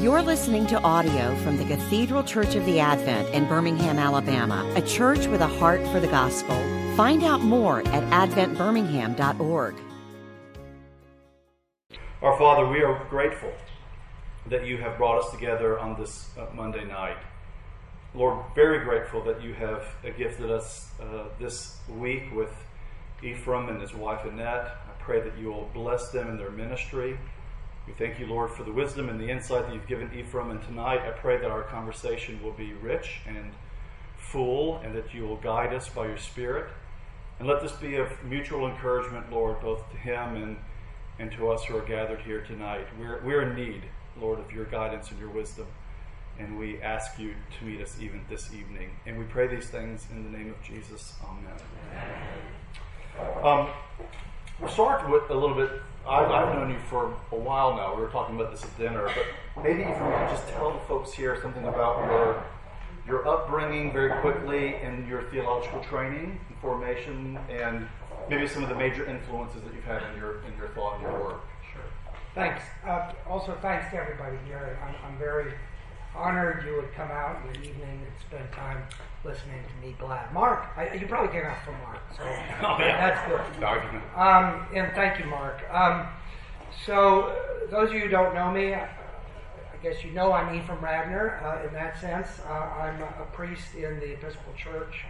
You're listening to audio from the Cathedral Church of the Advent in Birmingham, Alabama, a church with a heart for the gospel. Find out more at adventbirmingham.org. Our Father, we are grateful that you have brought us together on this uh, Monday night. Lord, very grateful that you have uh, gifted us uh, this week with Ephraim and his wife Annette. I pray that you will bless them in their ministry. We thank you, Lord, for the wisdom and the insight that you've given Ephraim. And tonight, I pray that our conversation will be rich and full, and that you will guide us by your Spirit. And let this be of mutual encouragement, Lord, both to him and, and to us who are gathered here tonight. We're, we're in need, Lord, of your guidance and your wisdom. And we ask you to meet us even this evening. And we pray these things in the name of Jesus. Amen. Um, we'll start with a little bit I've, I've known you for a while now. We were talking about this at dinner, but maybe if you could just tell the folks here something about your your upbringing very quickly and your theological training and formation, and maybe some of the major influences that you've had in your in your thought and your work. Sure. Thanks. Uh, also, thanks to everybody here. I'm, I'm very honored you would come out in the evening and spend time listening to me blab. Mark, I, you probably came out from Mark, so oh, yeah. that's good. Um, and thank you, Mark. Um, so, uh, those of you who don't know me, I, I guess you know I'm Ephraim Radner uh, in that sense. Uh, I'm a, a, priest in the Episcopal Church,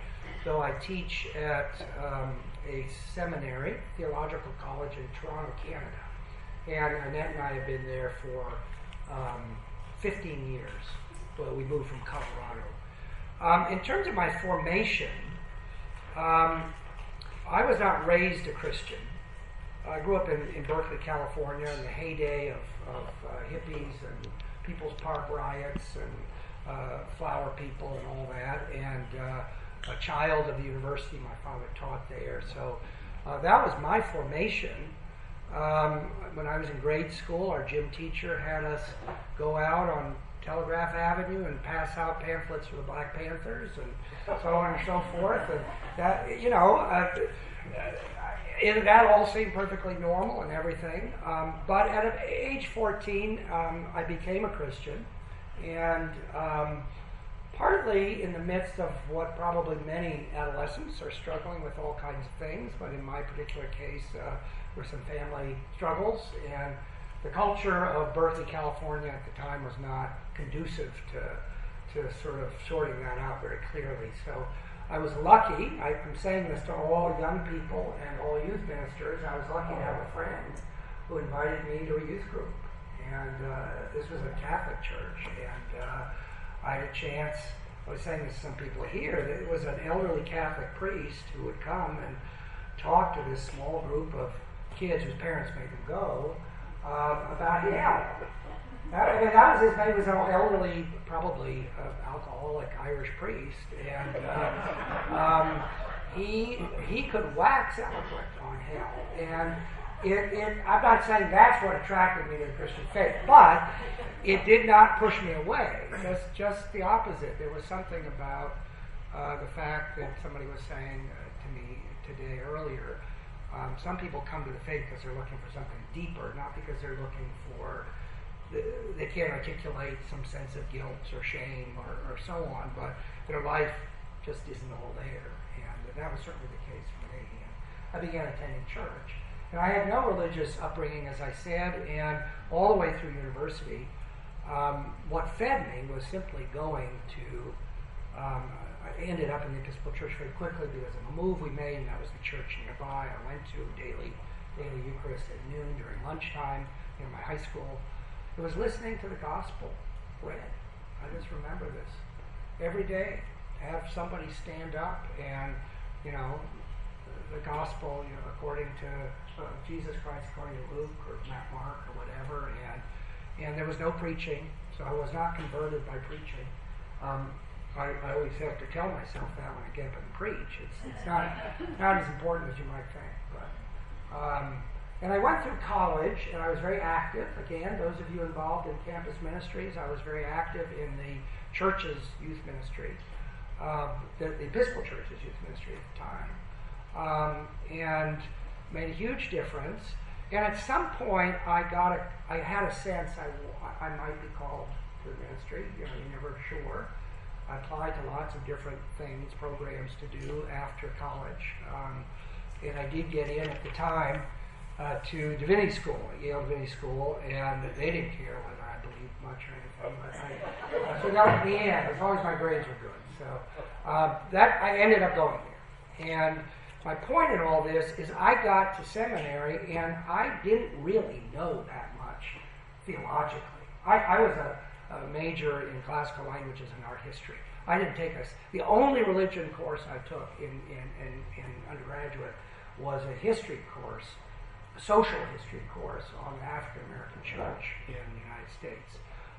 though I teach at um, a seminary, theological college in Toronto, Canada. And Annette and I have been there for um, 15 years. but we moved from Colorado. Um, in terms of my formation, um, I was not raised a Christian. I grew up in, in Berkeley, California, in the heyday of, of uh, hippies and People's Park riots and uh, flower people and all that. And uh, a child of the university, my father taught there. So uh, that was my formation. Um, when I was in grade school, our gym teacher had us go out on Telegraph Avenue and pass out pamphlets for the Black Panthers and so on and so forth. And that, you know, uh, it, that all seemed perfectly normal and everything. Um, but at age 14, um, I became a Christian. And um, partly in the midst of what probably many adolescents are struggling with all kinds of things, but in my particular case, uh, were some family struggles, and the culture of Berkeley, California at the time was not conducive to, to sort of sorting that out very clearly. So I was lucky, I, am saying this to all young people and all youth ministers, I was lucky to have a friend who invited me to a youth group. And uh, this was a Catholic church, and uh, I had a chance. I was saying this to some people here that it was an elderly Catholic priest who would come and talk to this small group of kids whose parents made them go uh, about. I mean, that was his name was an elderly, probably uh, alcoholic Irish priest, and uh, um, he he could wax eloquent on hell. And it, it, I'm not saying that's what attracted me to the Christian faith, but it did not push me away. Just just the opposite. There was something about uh, the fact that somebody was saying to me today earlier um, some people come to the faith because they're looking for something deeper, not because they're looking for they can't articulate some sense of guilt or shame or, or so on, but their life just isn't all there. And that was certainly the case for me. And I began attending church. And I had no religious upbringing, as I said, and all the way through university, um, what fed me was simply going to um, I ended up in the Episcopal Church very quickly because of a move we made, and that was the church nearby. I went to daily daily Eucharist at noon during lunchtime in my high school. It was listening to the gospel read. I just remember this every day. Have somebody stand up and you know the gospel, you know, according to uh, Jesus Christ, according to Luke or Matt Mark or whatever, and and there was no preaching, so I was not converted by preaching. Um, I, I always have to tell myself that when I get up and preach. It's, it's not, not as important as you might think. But, um, and I went through college, and I was very active. Again, those of you involved in campus ministries, I was very active in the church's youth ministry, uh, the, the, Episcopal Church's youth ministry at the time, um, and made a huge difference. And at some point, I got a, I had a sense I, I might be called to the ministry. You know, you're never sure. I applied to lots of different things, programs to do after college. Um, and I did get in at the time uh, to divinity school, Yale Divinity School, and they didn't care whether I believed much or anything. But I, uh, so that was the end, as long as my grades were good. So uh, that I ended up going there. And my point in all this is I got to seminary and I didn't really know that much theologically. I, I was a, a, major in classical languages and art history. I didn't take a, the only religion course I took in, in, in, in undergraduate was a history course, a social history course on the African American church in the United States,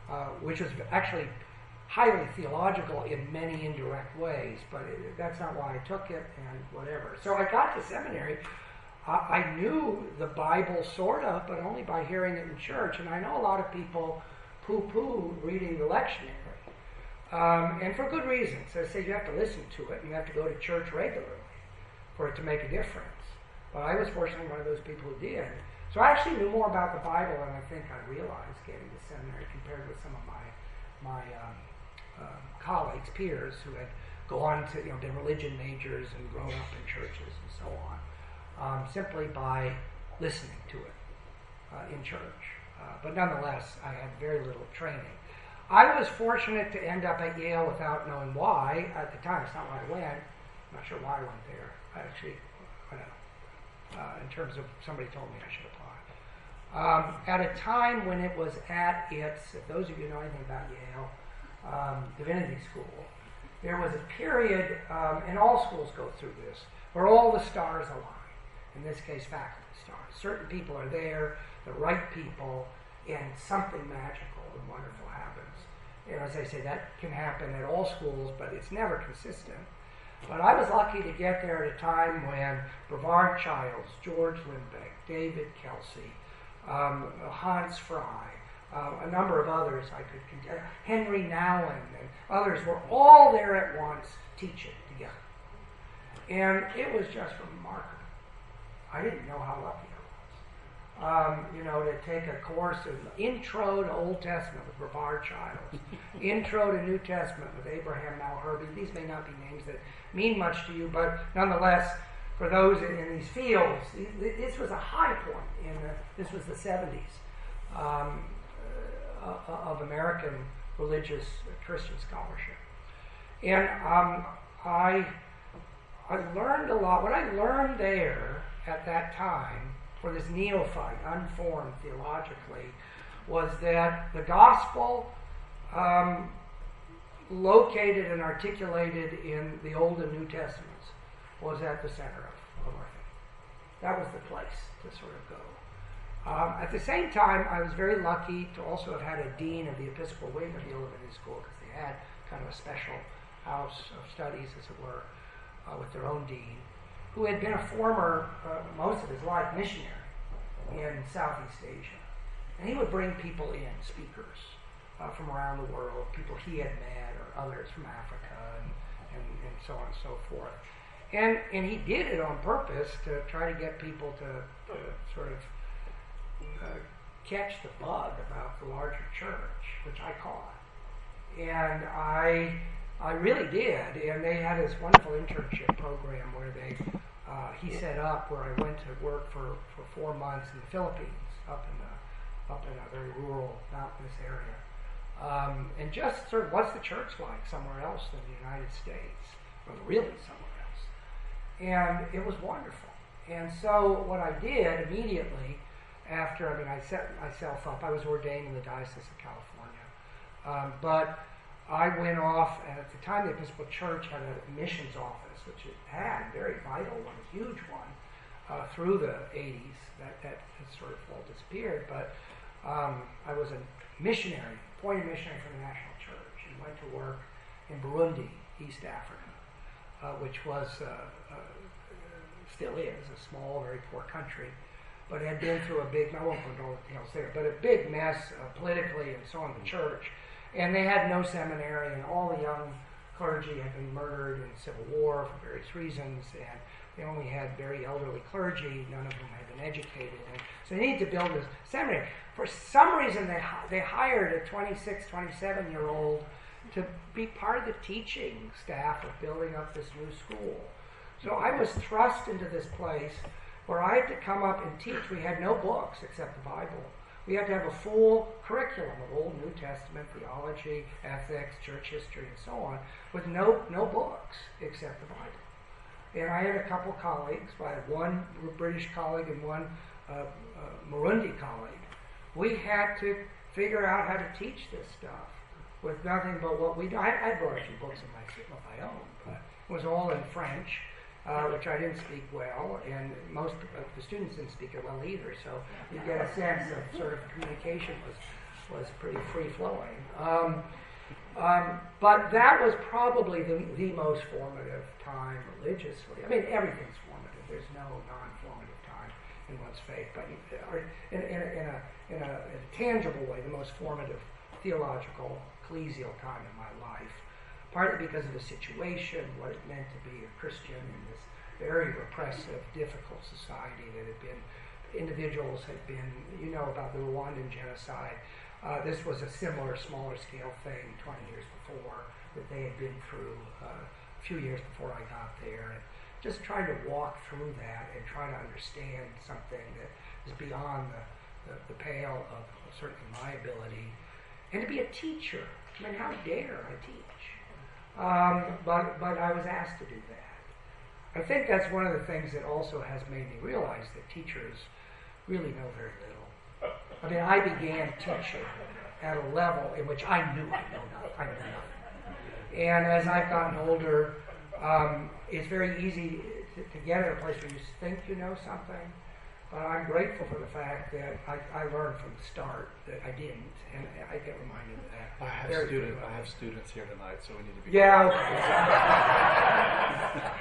uh, which was actually highly theological in many indirect ways, but it, that's not why I took it and whatever. So I got to seminary. I knew the Bible sort of, but only by hearing it in church. And I know a lot of people poo poo reading the lectionary. Um, and for good reasons. They say you have to listen to it and you have to go to church regularly for it to make a difference. But I was fortunately one of those people who did. So I actually knew more about the Bible than I think I realized getting to seminary compared with some of my my um, um, colleagues, peers who had gone to, you know, been religion majors and grown up in churches and so on, um, simply by listening to it uh, in church. Uh, but nonetheless, I had very little training. I was fortunate to end up at Yale without knowing why. At the time, it's not why I went. I'm not sure why I went there. I actually, I don't know. Uh, in terms of somebody told me I should apply. Um, at a time when it was at its, if those of you know anything about Yale, um, divinity school, there was a period, um, and all schools go through this, where all the stars align. In this case, faculty stars. Certain people are there, the right people, and something magical and wonderful happens. And as I say, that can happen at all schools, but it's never consistent. But I was lucky to get there at a time when Brevard Childs, George Lindbeck, David Kelsey, um, Hans Frei, uh, a number of others I could consider, Henry Nouwen and others were all there at once teaching together. And it was just remarkable. I didn't know how lucky. Um, you know, to take a course in Intro to Old Testament with Brevard Childs, Intro to New Testament with Abraham Malherbe. These may not be names that mean much to you, but nonetheless, for those in, in these fields, this was a high point. In the, this was the 70s. Um, uh, of American religious Christian scholarship. And um, I, I learned a lot. What I learned there at that time, for this neophyte, unformed theologically, was that the gospel um, located and articulated in the Old and New Testaments was at the center of, of our faith. That was the place to sort of go. Um, at the same time, I was very lucky to also have had a dean of the Episcopal wing of the Divinity School because they had kind of a special house of studies, as it were, uh, with their own dean, who had been a former, uh, most of his life, missionary in Southeast Asia. And he would bring people in, speakers uh, from around the world, people he had met, or others from Africa, and, and, and so on and so forth. And, and he did it on purpose to try to get people to, to sort of uh, catch the bug about the larger church, which I caught. And I, I really did. And they had this wonderful internship program where they, uh, he set up where I went to work for, for four months in the Philippines, up in the, up in a very rural, mountainous area. Um, and just sort of what's the church like somewhere else than the United States, or really somewhere else. And it was wonderful. And so what I did immediately after, I mean, I set myself up. I was ordained in the Diocese of California. Um, but I went off, and at the time, the Episcopal Church had a missions office, which it had, very vital one, a huge one, uh, through the 80s. That, that has sort of all disappeared. But um, I was a missionary, appointed missionary for the National Church, and went to work in Burundi, East Africa, uh, which was, uh, uh still is, a small, very poor country but had been through a big, I won't go into all the details there, but a big mess uh, politically and so on, the church. And they had no seminary, and all the young clergy had been murdered in civil war for various reasons, and they only had very elderly clergy. None of whom had been educated, and so they needed to build a seminary. For some reason, they they hired a 26, 27 year old to be part of the teaching staff of building up this new school. So I was thrust into this place where I had to come up and teach. We had no books except the Bible. We had to have a full curriculum of Old New Testament theology, ethics, church history, and so on, with no no books except the Bible. And I had a couple colleagues. I had one British colleague and one uh, uh, Marundi colleague. We had to figure out how to teach this stuff with nothing but what we. I, I brought a few books of my of my own, but it was all in French uh, which I didn't speak well, and most of the students didn't speak it well either. So you get a sense of sort of communication was was pretty free flowing. Um, um, but that was probably the, the most formative time religiously. I mean, everything's formative. There's no non-formative time in one's faith, but in, in, in, a, in, a, in, a, in a tangible way, the most formative theological, ecclesial time in my life partly because of the situation, what it meant to be a Christian in this very repressive, difficult society that had been, individuals had been, you know about the Rwandan genocide. Uh, this was a similar, smaller scale thing 20 years before that they had been through uh, a few years before I got there. And just trying to walk through that and try to understand something that is beyond the, the, the pale of certainly my ability. And to be a teacher. I mean, how dare I teach? Um, but, but I was asked to do that. I think that's one of the things that also has made me realize that teachers really know very little. I mean, I began teaching at a level in which I knew I know nothing. I knew nothing. And as I've gotten older, um, it's very easy to, to get at a place where you think you know something, but I'm grateful for the fact that I, I learned from the start that I didn't, and I get reminded of that. I have students. I have students here tonight, so we need to be. Yeah.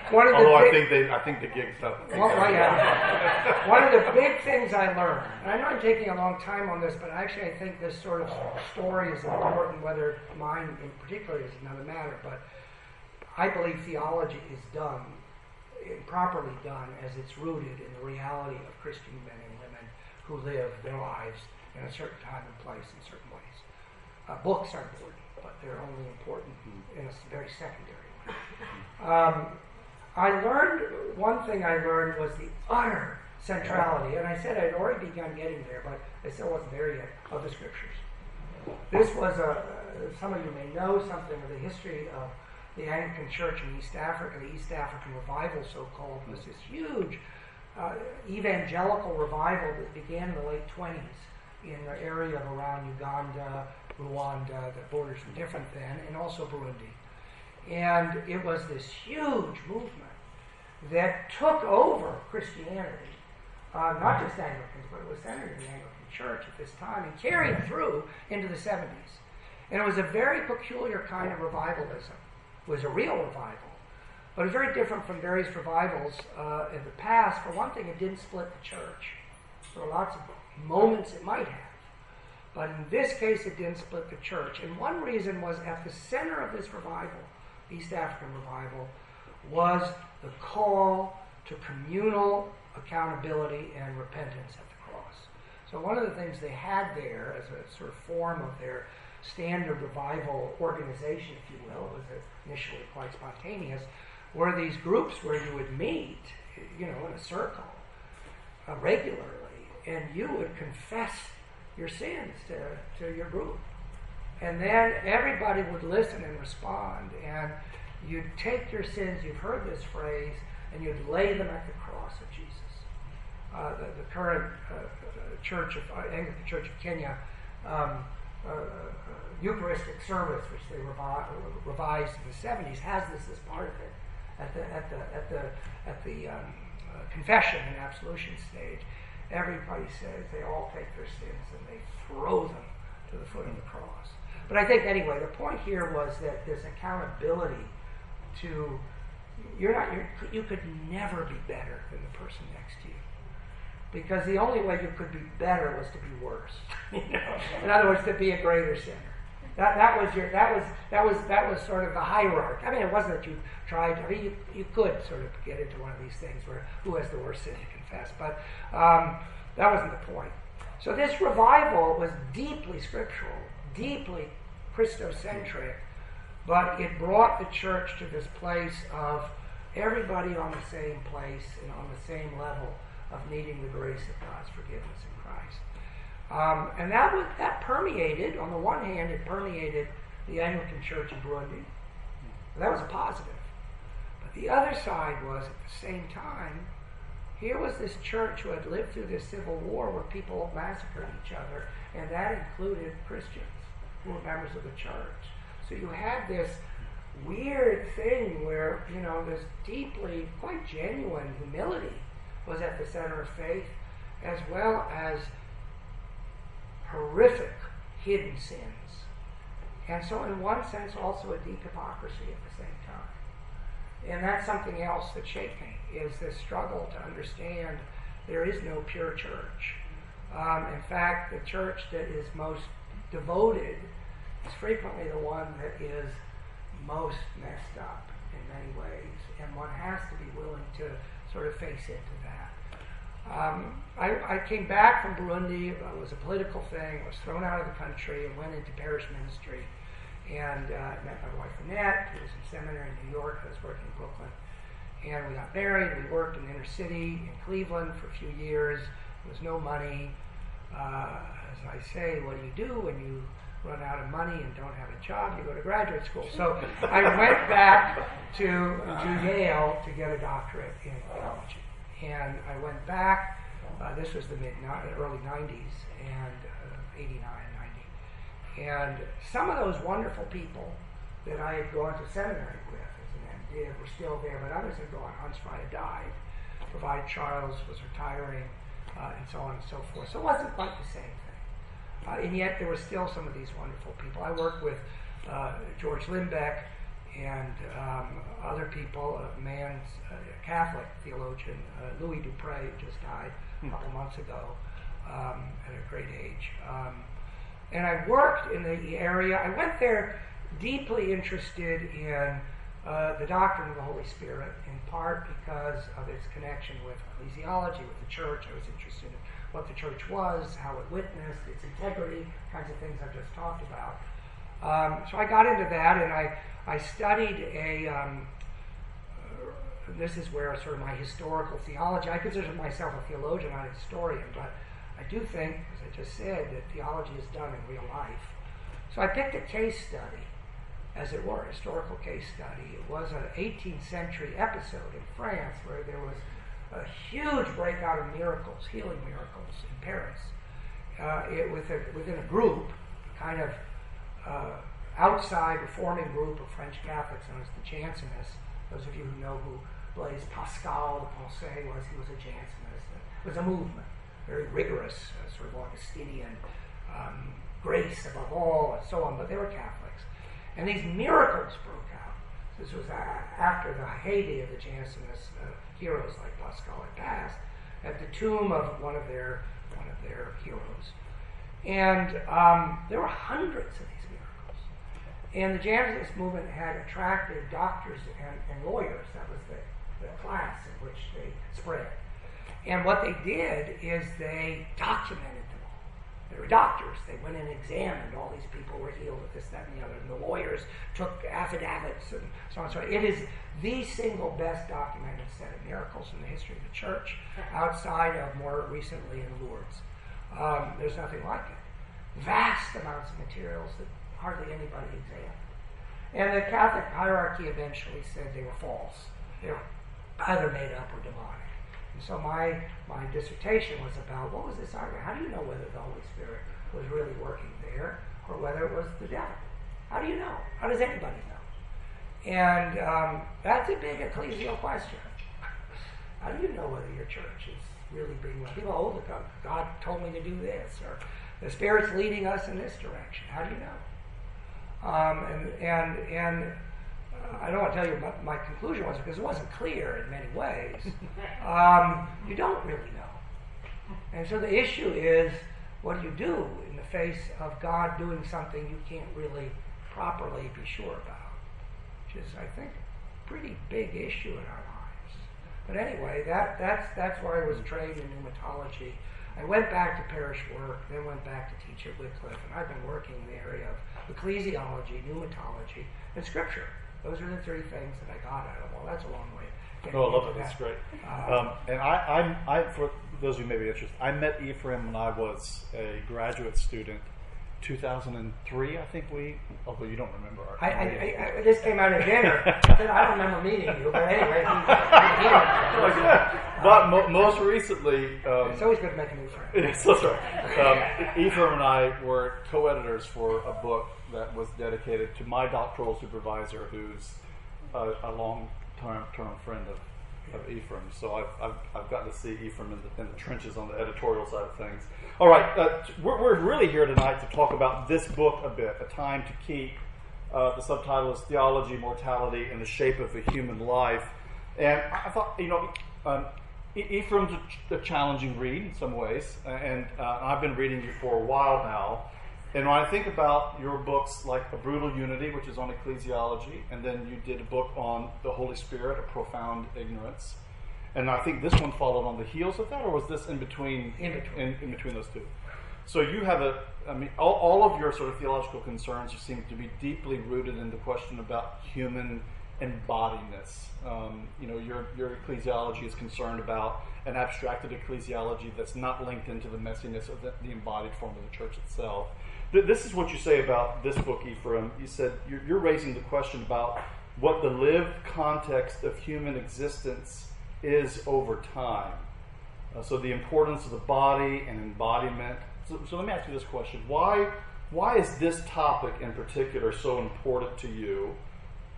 One of the Although big, I think they, I think the gig's up. Well, yeah. One of the big things I learned, and I know I'm taking a long time on this, but actually I think this sort of story is important. Whether mine in particular is another matter, but I believe theology is done properly done as it's rooted in the reality of Christian men and women who live their lives in a certain time and place in certain ways. Uh, books are important, but they're only important in a very secondary way. Um, I learned, one thing I learned was the utter centrality, and I said I'd already begun getting there, but I still wasn't there yet, of the scriptures. This was a, uh, some of you may know something of the history of the Anglican Church in East Africa, the East African Revival, so called, was this huge uh, evangelical revival that began in the late 20s in the area of around Uganda, Rwanda, the borders were different then, and also Burundi. And it was this huge movement that took over Christianity, uh, not just Anglicans, but it was centered in the Anglican Church at this time and carried through into the 70s. And it was a very peculiar kind of revivalism was a real revival. But it was very different from various revivals uh, in the past. For one thing, it didn't split the church. There were lots of moments it might have. But in this case, it didn't split the church. And one reason was at the center of this revival, East African revival, was the call to communal accountability and repentance at the cross. So one of the things they had there as a sort of form of their standard revival organization, if you will, it was initially quite spontaneous, were these groups where you would meet, you know, in a circle uh, regularly, and you would confess your sins to, to your group. And then everybody would listen and respond, and you'd take your sins, you've heard this phrase, and you'd lay them at the cross of Jesus. Uh, the, the, current uh, church of uh, Anglican Church of Kenya um, uh, Eucharistic service, which they revi- revised in the 70s, has this as part of it. At the, at the, at the, at the um, uh, confession and absolution stage, everybody says they all take their sins and they throw them to the foot of the cross. But I think, anyway, the point here was that this accountability to you're not you're, you could never be better than the person next to you because the only way you could be better was to be worse. you know? In other words, to be a greater sinner. That, that was your that was that was that was sort of the hierarchy. I mean, it wasn't that you tried. I mean, you, you could sort of get into one of these things where who has the worst sin to confess, but um, that wasn't the point. So this revival was deeply scriptural, deeply Christocentric, but it brought the church to this place of everybody on the same place and on the same level of needing the grace of God's forgiveness in Christ. Um, and that was that permeated. On the one hand, it permeated the Anglican Church in Burundi. That was a positive. But the other side was at the same time, here was this church who had lived through this civil war where people massacred each other, and that included Christians who were members of the church. So you had this weird thing where, you know, this deeply, quite genuine humility was at the center of faith, as well as horrific hidden sins. And so, in one sense, also a deep hypocrisy at the same time. And that's something else that shaped me, is this struggle to understand there is no pure church. Um, in fact, the church that is most devoted is frequently the one that is most messed up in many ways, and one has to be willing to sort of face into that. Um, I, I, came back from Burundi. It was a political thing. I was thrown out of the country and went into parish ministry. And uh, met my wife Annette, who was in seminary in New York. I was working in Brooklyn. And we got married. We worked in the inner city in Cleveland for a few years. There was no money. Uh, as I say, what do you do when you run out of money and don't have a job? You go to graduate school. So I went back to, to Yale to get a doctorate in theology and I went back. Uh, this was the mid early 90s and uh, 89, 90. And some of those wonderful people that I had gone to seminary with as an MD were still there, but others had gone. Hans had died. Brevard Childs was retiring, uh, and so on and so forth. So it wasn't quite the same thing. Uh, and yet there were still some of these wonderful people. I worked with uh, George Lindbeck and um, other people, a man, a Catholic theologian, uh, Louis Dupre, just died a hmm. couple months ago um, at a great age. Um, and I worked in the area. I went there deeply interested in uh, the doctrine of the Holy Spirit, in part because of its connection with ecclesiology, with the church. I was interested in what the church was, how it witnessed, its integrity, kinds of things I've just talked about. Um, so I got into that, and I I studied a. Um, this is where sort of my historical theology. I consider myself a theologian, not a historian, but I do think, as I just said, that theology is done in real life. So I picked a case study, as it were, a historical case study. It was an 18th century episode in France where there was a huge breakout of miracles, healing miracles in Paris. Uh, it, a, within a group, kind of uh, outside reforming group of French Catholics known as the Jansenists. Those of you who know who Blaise Pascal de Pensée was, he was a Jansenist. It was a movement, very rigorous, uh, sort of Augustinian, um, grace above all, and so on, but they were Catholics. And these miracles broke out. This was uh, after the heyday of the Jansenist uh, heroes like Pascal had passed, at the tomb of one of their, one of their heroes. And um, there were hundreds of these and the Jansenist movement had attracted doctors and, and lawyers. That was the, the class in which they spread. And what they did is they documented them all. They were doctors. They went and examined all these people were healed with this, that, and the other. And the lawyers took affidavits and so on and so on. It is the single best documented set of miracles in the history of the church, outside of more recently in Lourdes. Um, there's nothing like it. Vast amounts of materials that hardly anybody examined. And the Catholic hierarchy eventually said they were false. They were either made up or demonic. And so my, my dissertation was about what was this argument? How do you know whether the Holy Spirit was really working there or whether it was the devil? How do you know? How does anybody know? And um, that's a big ecclesial question. How do you know whether your church is really being led? People, oh, God, God told me to do this, or the Spirit's leading us in this direction. How do you know? Um, and and, and uh, I don't want to tell you what my conclusion was because it wasn't clear in many ways. Um, you don't really know. And so the issue is what do you do in the face of God doing something you can't really properly be sure about, which is, I think, a pretty big issue in our lives. But anyway, that, that's, that's where I was trained in pneumatology. I went back to parish work, then went back to teach at Wycliffe, and I've been working in the area of ecclesiology, pneumatology, and scripture. Those are the three things that I got out of. Well, that's a long way. No, I love it. into That's that. great. Um, and I, I, I, for those of you who may be interested, I met Ephraim when I was a graduate student. 2003, I think we. Although you don't remember our. I, I. I, this came out of dinner. I don't remember meeting you, but anyway, he, but mo- most recently, um, it's always good to make a new friend. Yes, that's right. Um, Ephraim and I were co-editors for a book that was dedicated to my doctoral supervisor, who's a, a long-term term friend of, of Ephraim. So I've, I've, I've gotten to see Ephraim in the, in the trenches on the editorial side of things. All right, uh, we're, we're really here tonight to talk about this book a bit, A Time to Keep. Uh, the subtitle is Theology, Mortality, and the Shape of a Human Life. And I thought, you know, um, Ephraim's a challenging read in some ways, and uh, I've been reading you for a while now. And when I think about your books like A Brutal Unity, which is on ecclesiology, and then you did a book on the Holy Spirit, A Profound Ignorance, and I think this one followed on the heels of that, or was this in between? In between. In, in between those two. So you have a, I mean, all, all of your sort of theological concerns seem to be deeply rooted in the question about human embodiness. Um, you know, your, your ecclesiology is concerned about an abstracted ecclesiology that's not linked into the messiness of the, the embodied form of the church itself. Th- This is what you say about this book, Ephraim. You said you're, you're raising the question about what the lived context of human existence is over time. Uh, so the importance of the body and embodiment. So, so let me ask you this question: Why, why is this topic in particular so important to you?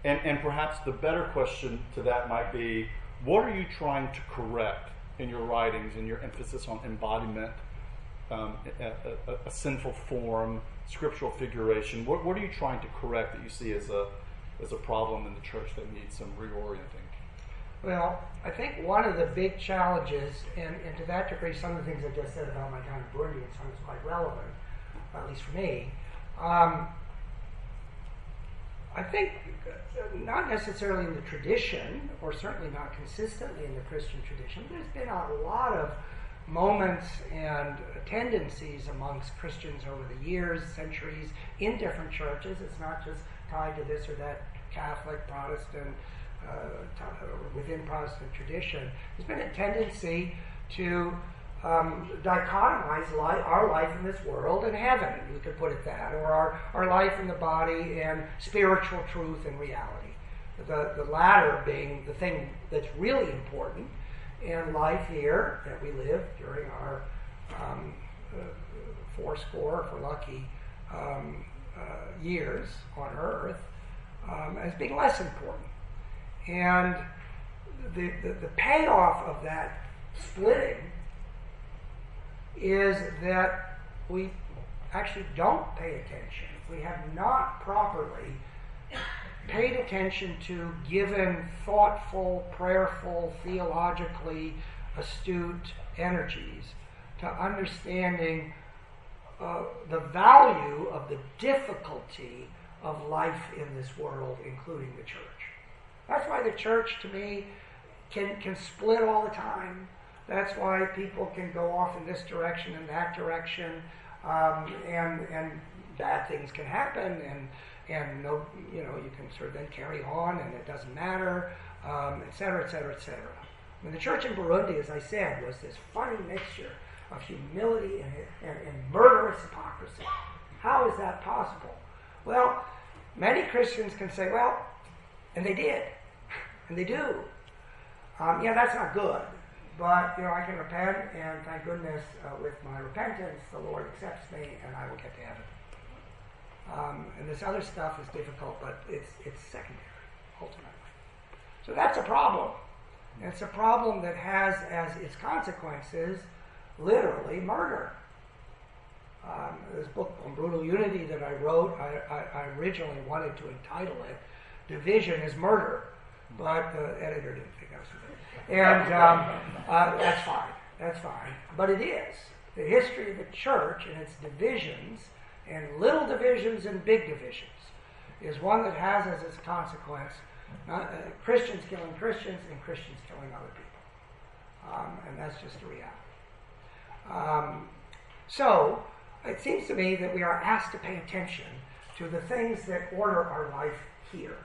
And, and perhaps the better question to that might be: What are you trying to correct in your writings and your emphasis on embodiment, um, a, a, a sinful form, scriptural figuration? What, what are you trying to correct that you see as a as a problem in the church that needs some reorienting? Well, I think one of the big challenges, and, and to that degree, some of the things I just said about my time in Burundi and some is quite relevant, at least for me. Um, I think uh, not necessarily in the tradition, or certainly not consistently in the Christian tradition, there's been a lot of moments and tendencies amongst Christians over the years, centuries, in different churches. It's not just tied to this or that Catholic, Protestant, uh, within Protestant tradition. There's been a tendency to um, dichotomize li- our life in this world and heaven, we could put it that, or our, our life in the body and spiritual truth and reality. The, the latter being the thing that's really important in life here that we live during our um, uh, four score, if we're lucky, um, uh, years on earth um, as being less important. And the, the, the payoff of that splitting is that we actually don't pay attention. We have not properly paid attention to given thoughtful, prayerful, theologically astute energies to understanding uh, the value of the difficulty of life in this world, including the church. That's why the church, to me, can, can split all the time. That's why people can go off in this direction and that direction, um, and and bad things can happen, and and no, you know, you can sort of then carry on, and it doesn't matter, um, et cetera, et cetera, et cetera. I mean, the church in Burundi, as I said, was this funny mixture of humility and, and, and murderous hypocrisy. How is that possible? Well, many Christians can say, well, and they did, and they do. Um, yeah, that's not good. But you know, I can repent, and thank goodness, uh, with my repentance, the Lord accepts me, and I will get to heaven. Um, and this other stuff is difficult, but it's it's secondary ultimately. So that's a problem. And it's a problem that has as its consequences literally murder. Um, this book on brutal unity that I wrote, I, I, I originally wanted to entitle it "Division is Murder," but the editor didn't think I was good. And um, uh, that's fine. That's fine. But it is. the history of the church and its divisions, and little divisions and big divisions, is one that has as its consequence not, uh, Christians killing Christians and Christians killing other people. Um, and that's just a reality. Um, so, it seems to me that we are asked to pay attention to the things that order our life here.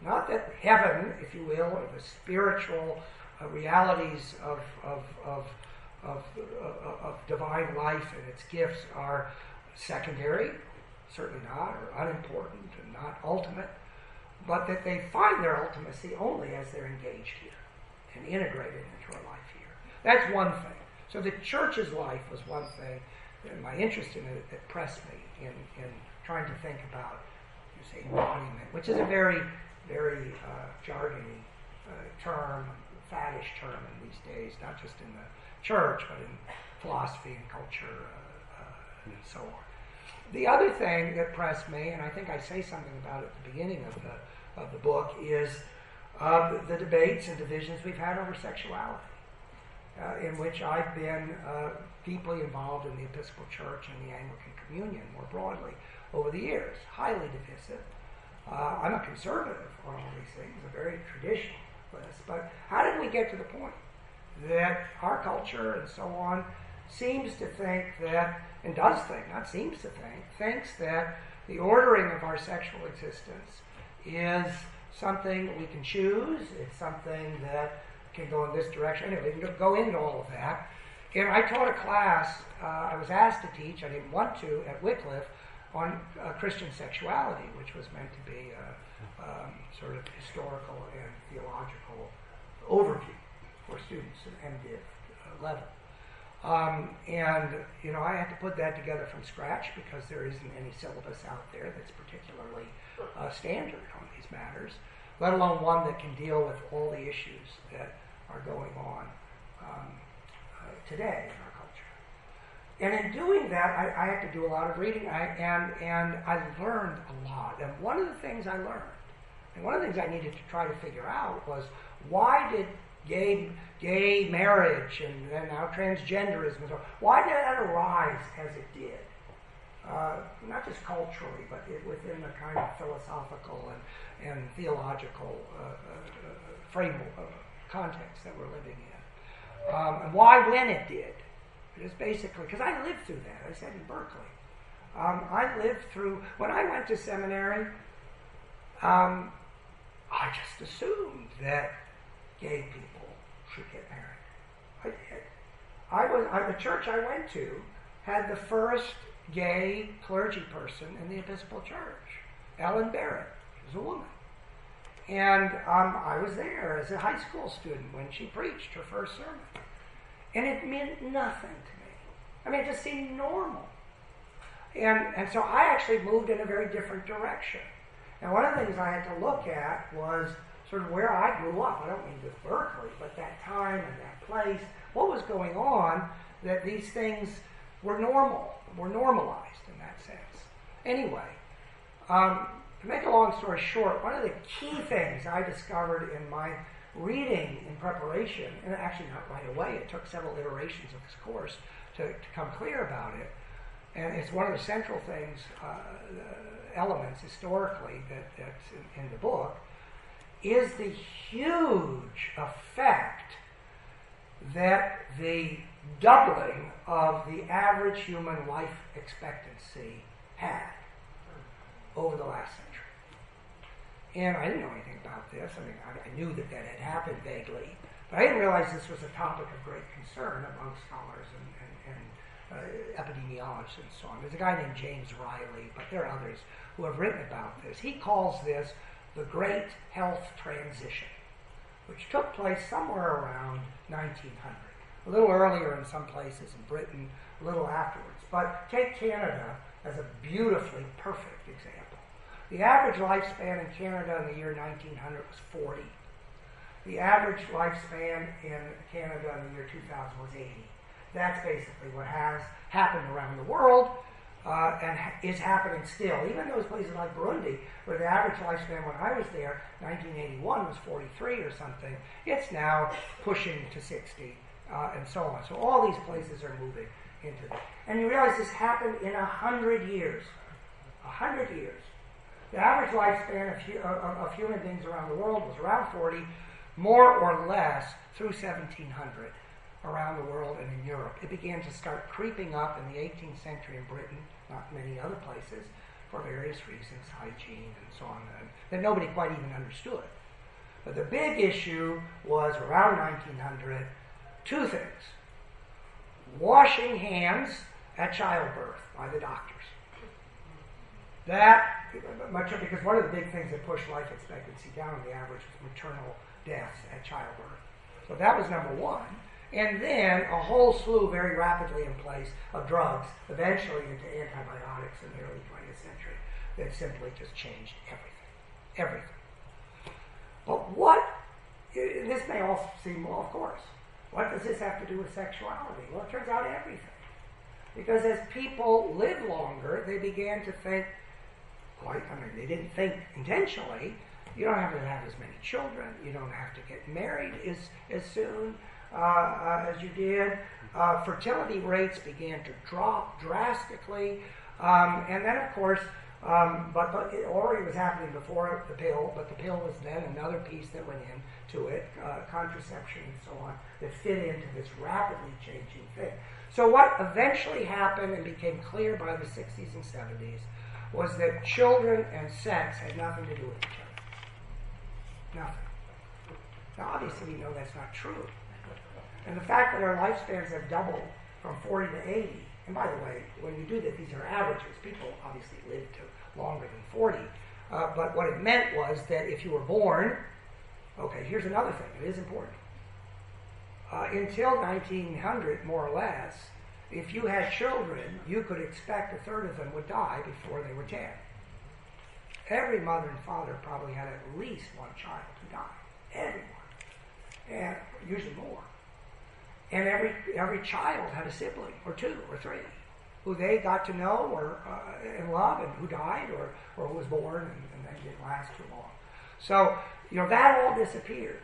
Not that heaven, if you will, or the spiritual uh, realities of, of, of, of, uh, of divine life and its gifts are secondary, certainly not, or unimportant and not ultimate, but that they find their ultimacy only as they're engaged here and integrated into our life here. That's one thing. So the church's life was one thing, and my interest in it that pressed me in, in trying to think about, you say, embodiment, which is a very, very uh, jargony uh, term, faddish term in these days, not just in the church, but in philosophy and culture uh, and so on. The other thing that pressed me, and I think I say something about it at the beginning of the, of the book, is the, the debates and divisions we've had over sexuality. Uh, in which I've been uh, deeply involved in the Episcopal Church and the Anglican Communion more broadly over the years. Highly divisive. Uh, I'm a conservative on all these things, a very traditionalist. But how did we get to the point that our culture and so on seems to think that, and does think, not seems to think, thinks that the ordering of our sexual existence is something we can choose, it's something that can go in this direction. Anyway, we can go into all of that. And I taught a class, uh, I was asked to teach, I didn't want to, at Wycliffe, on uh, Christian sexuality, which was meant to be a um, sort of historical and theological overview for students at MDiv uh, level. Um, and, you know, I had to put that together from scratch because there isn't any syllabus out there that's particularly uh, standard on these matters, let alone one that can deal with all the issues that are going on um, uh, today in our culture. And in doing that, I, I had to do a lot of reading, I, and, and I learned a lot. And one of the things I learned, and one of the things I needed to try to figure out was why did gay, gay marriage and then now transgenderism, and so why did that arise as it did? Uh, not just culturally, but it, within the kind of philosophical and, and theological uh, uh, uh framework, uh, context that we're living in. Um, and why, when it did. It is basically, because I lived through that. I said in Berkeley. Um, I lived through, when I went to seminary, um, I just assumed that gay people should get married. I did. I was, I, the church I went to had the first gay clergy person in the Episcopal Church, Ellen Barrett. She was a woman. And um, I was there as a high school student when she preached her first sermon. And it meant nothing to me. I mean, it just seemed normal. And, and so I actually moved in a very different direction. Now, one of the things I had to look at was sort of where I grew up. I don't mean just Berkeley, but that time and that place. What was going on that these things were normal, were normalized in that sense. Anyway, um, to make a long story short, one of the key things I discovered in my reading in preparation, and actually not right away, it took several iterations of this course to, to come clear about it, and it's one of the central things, uh, elements historically that, that's in, in the book, is the huge effect that the doubling of the average human life expectancy had over the last century. And I didn't know anything about this. I mean, I, I, knew that that had happened vaguely, but I didn't realize this was a topic of great concern among scholars and, and, and uh, epidemiologists and so on. There's a guy named James Riley, but there are others who have written about this. He calls this the Great Health Transition, which took place somewhere around 1900. A little earlier in some places in Britain, a little afterwards. But take Canada as a beautifully perfect example. The average lifespan in Canada in the year 1900 was 40. The average lifespan in Canada in the year 2000 was 80. That's basically what has happened around the world uh, and is happening still. Even those places like Burundi, where the average lifespan when I was there, 1981, was 43 or something, it's now pushing to 60 uh, and so on. So all these places are moving into this. And you realize this happened in a hundred years. A hundred years. The average lifespan of, of, of, human beings around the world was around 40, more or less through 1700 around the world and in Europe. It began to start creeping up in the 18th century in Britain, not many other places, for various reasons, hygiene and so on, that nobody quite even understood. But the big issue was around 1900 two things washing hands at childbirth by the doctors. That, much because one of the big things that pushed life expectancy down on the average was maternal deaths at childbirth. So that was number one. And then a whole slew very rapidly in place of drugs, eventually into antibiotics in the early 20th century, that simply just changed everything. Everything. But what, this may all seem, well, of course, what does this have to do with sexuality? Well, it turns out everything. Because as people live longer, they began to think, quite, I mean, they didn't think intentionally, you don't have to have as many children, you don't have to get married as, as soon as you did. Uh, fertility rates began to drop drastically. Um, and then, of course, um, but, but it already was happening before the pill, but the pill was then another piece that went in to it, uh, contraception and so on, that fit into this rapidly changing thing. So what eventually happened and became clear by the 60s and 70s was that children and sex had nothing to do with each other. Nothing. Now, obviously, we know that's not true. And the fact that our lifespans have doubled from 40 to 80, and by the way, when you do that, these are averages. People obviously live to longer than 40. Uh, but what it meant was that if you were born Okay, here's another thing. It is important. Uh, until 1900, more or less, if you had children, you could expect a third of them would die before they were 10. Every mother and father probably had at least one child who died. Everyone. And usually more. And every, every child had a sibling, or two, or three, who they got to know or uh, and love, and who died, or, or who was born and, and then didn't last too long. So you know, that all disappeared.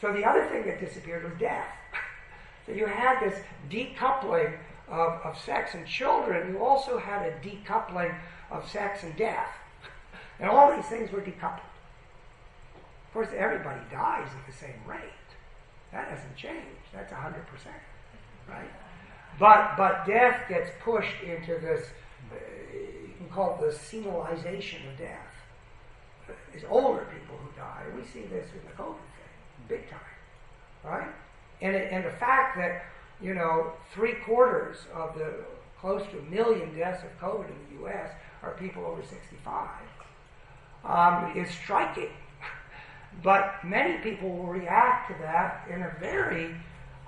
So the other thing that disappeared was death. so you had this decoupling of, of sex and children. You also had a decoupling of sex and death. And all these things were decoupled. Of course, everybody dies at the same rate. That hasn't changed. That's 100%. Right? But, but death gets pushed into this, uh, you can call it the senilization of death. It's older people who die. We see this in the COVID thing, big time, right? And, it, and the fact that, you know, three quarters of the close to a million deaths of COVID in the U.S. are people over 65 um, is striking. but many people will react to that in a very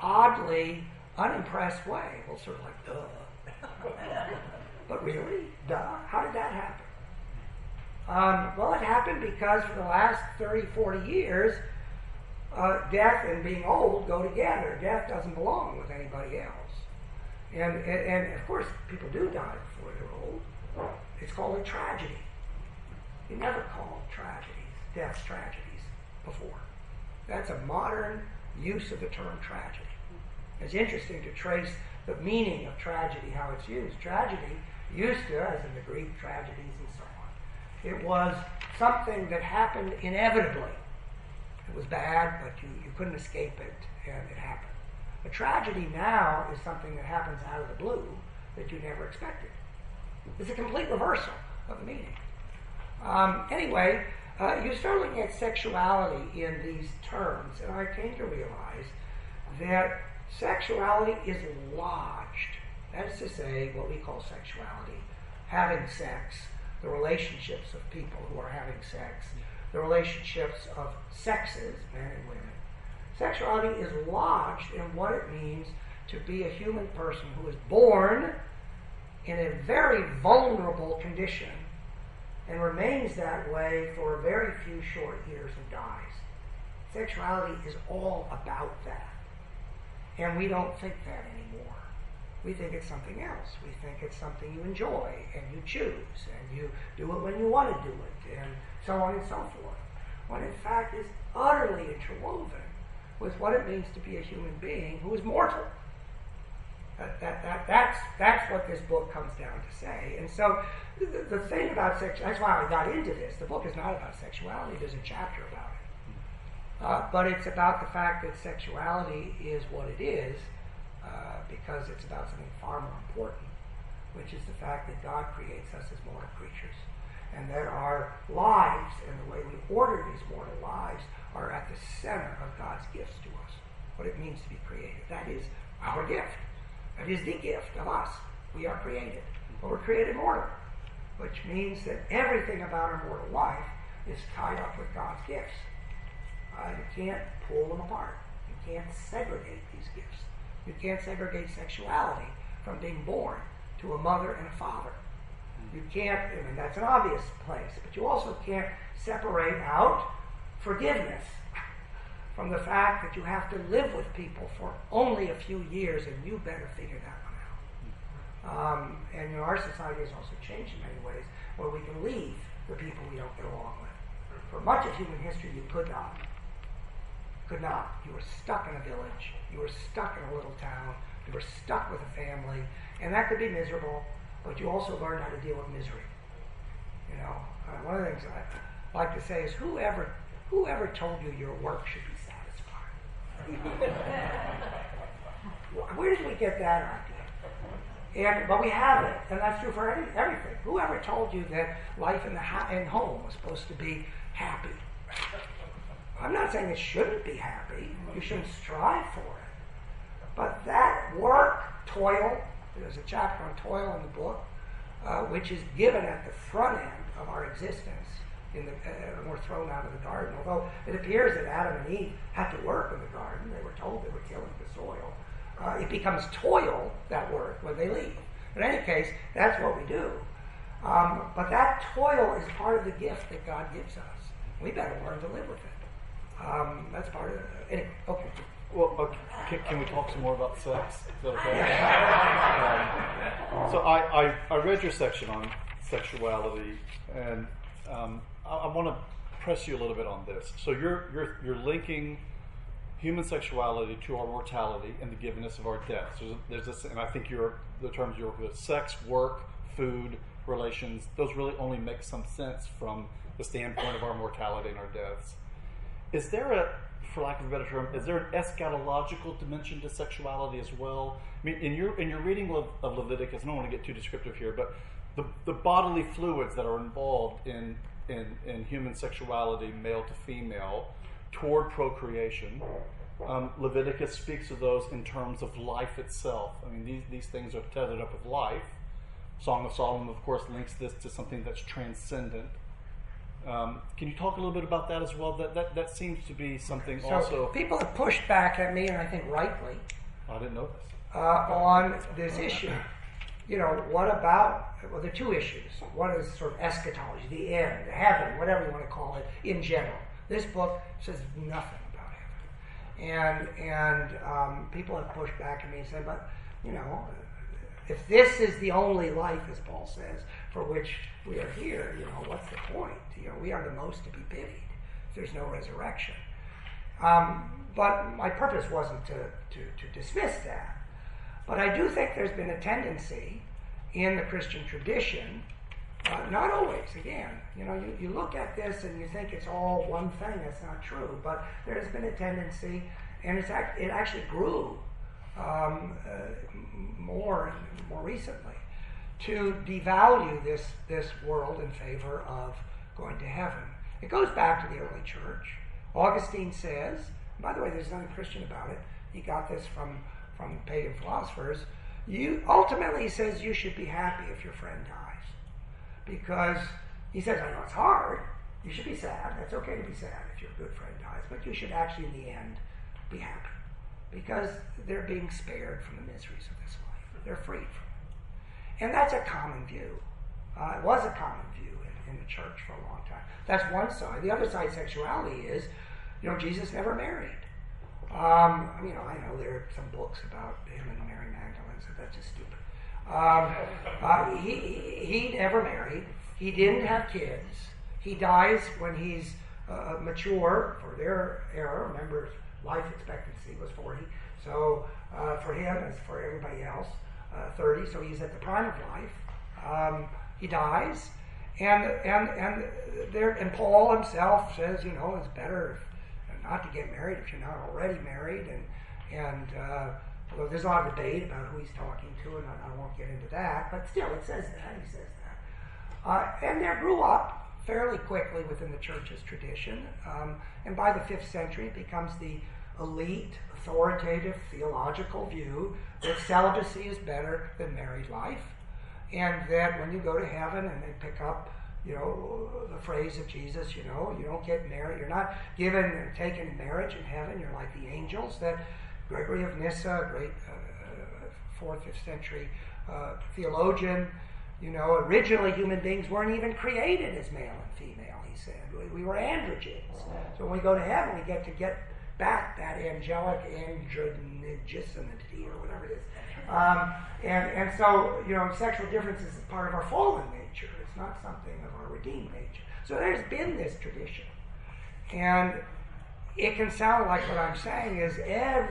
oddly unimpressed way. Well, sort of like, duh. but really? Duh? How did that happen? Um, well, it happened because for the last 30, 40 years, uh, death and being old go together. Death doesn't belong with anybody else. And, and, and of course, people do die before they're old. It's called a tragedy. You never called tragedies, deaths tragedies before. That's a modern use of the term tragedy. It's interesting to trace the meaning of tragedy, how it's used. Tragedy used to, as in the Greek tragedies and so on, it was something that happened inevitably. It was bad, but you, you couldn't escape it, and it happened. A tragedy now is something that happens out of the blue that you never expected. It's a complete reversal of the meaning. Um, anyway, uh, you start looking at sexuality in these terms, and I came to realize that sexuality is lodged. That is to say, what we call sexuality, having sex, the relationships of people who are having sex, the relationships of sexes, men and women. Sexuality is lodged in what it means to be a human person who is born in a very vulnerable condition and remains that way for a very few short years and dies. Sexuality is all about that. And we don't think that anymore. We think it's something else. We think it's something you enjoy and you choose and you do it when you want to do it and so on and so forth. When in fact is utterly interwoven with what it means to be a human being who is mortal. That, that, that, that's, that's what this book comes down to say. And so the, the thing about sex, that's why I got into this. The book is not about sexuality, there's a chapter about it. Uh, but it's about the fact that sexuality is what it is uh, because it's about something far more important, which is the fact that God creates us as mortal creatures. And that our lives and the way we order these mortal lives are at the center of God's gifts to us. What it means to be created. That is our gift. That is the gift of us. We are created. But we're created mortal, which means that everything about our mortal life is tied up with God's gifts. Uh, you can't pull them apart. You can't segregate these gifts. You can't segregate sexuality from being born to a mother and a father. You can't, I mean, that's an obvious place, but you also can't separate out forgiveness from the fact that you have to live with people for only a few years and you better figure that one out. Um, and you know, our society has also changed in many ways where we can leave the people we don't get along with. For much of human history, you could not. Could not. You were stuck in a village. You were stuck in a little town. You were stuck with a family. And that could be miserable, but you also learned how to deal with misery. You know, uh, one of the things I like to say is whoever, whoever told you your work should be satisfied Where did we get that idea? And, but we have it, and that's true for any, everything. Whoever told you that life in the in home was supposed to be happy? I'm not saying it shouldn't be happy. You shouldn't strive for it. But that work, toil, there's a chapter on toil in the book, uh, which is given at the front end of our existence in the, uh, were thrown out of the garden. Although it appears that Adam and Eve had to work in the garden, they were told they were tilling the soil. Uh, it becomes toil, that work, when they leave. In any case, that's what we do. Um, but that toil is part of the gift that God gives us. We better learn to live with it. Um, that's part of it. Anyway, okay. Well, okay. Can, can, we talk some more about sex? Okay? um, so I, I, I read your section on sexuality, and um, I, I want to press you a little bit on this. So you're you're you're linking human sexuality to our mortality and the givenness of our death. So there's this, and I think your the terms you work with: sex, work, food, relations. Those really only make some sense from the standpoint of our mortality and our deaths. Is there a for lack of a better term, is there an eschatological dimension to sexuality as well? I mean, in your in your reading of, of Leviticus, I don't want to get too descriptive here, but the, the bodily fluids that are involved in in, in human sexuality, male to female, toward procreation. Um, Leviticus speaks of those in terms of life itself. I mean, these, these things are tethered up with life. Song of Solomon, of course, links this to something that's transcendent. Um, can you talk a little bit about that as well? That that, that seems to be something so also. People have pushed back at me, and I think rightly. I didn't know this. Uh, on this issue you know, what about, well, there are two issues. One is sort of eschatology, the end, the heaven, whatever you want to call it, in general. This book says nothing about heaven. And, and um, people have pushed back at me and said, but, you know, if this is the only life, as Paul says, for which we are here, you know, what's the point? You know, we are the most to be pitied there's no resurrection. Um, but my purpose wasn't to, to, to dismiss that. But I do think there's been a tendency in the Christian tradition, uh, not always, again, you know, you, you look at this and you think it's all one thing, that's not true, but there has been a tendency, and it's act, it actually grew um, uh, more more recently, to devalue this, this world in favor of going to heaven. It goes back to the early church. Augustine says, by the way, there's nothing Christian about it. He got this from from pagan philosophers, you ultimately he says you should be happy if your friend dies. Because he says, I know it's hard. You should be sad. That's okay to be sad if your good friend dies, but you should actually in the end be happy. Because they're being spared from the miseries of this life. They're freed from it. And that's a common view. Uh, it was a common view in, the church for a long time. That's one side. The other side, sexuality, is you know, Jesus never married. Um, you know, I know there are some books about him and Mary Magdalene, so that's just stupid. Um, uh, he, he never married. He didn't have kids. He dies when he's uh, mature for their era. Remember, life expectancy was 40. So uh, for him as for everybody else. Uh, 30, so he's at the prime of life. Um, he dies, and and and there and Paul himself says, you know, it's better not to get married if you're not already married, and and uh, there's a lot of debate about who he's talking to, and I, I won't get into that, but still, it says that he says that, uh, and there grew up fairly quickly within the church's tradition, um, and by the fifth century, it becomes the elite, authoritative theological view that celibacy is better than married life, and that when you go to heaven and they pick up, you know, the phrase of Jesus, you know, you don't get married, you're not given or taken marriage in heaven, you're like the angels, that Gregory of Nyssa, great uh, uh, fourth, fifth century uh, theologian, you know, originally human beings weren't even created as male and female, he said. We, we were androgynes. So when we go to heaven, we get to get back that angelic androgynicity or whatever it is. Um, and, and so, you know, sexual difference is part of our fallen nature. It's not something of our redeemed nature. So there's been this tradition. And it can sound like what I'm saying is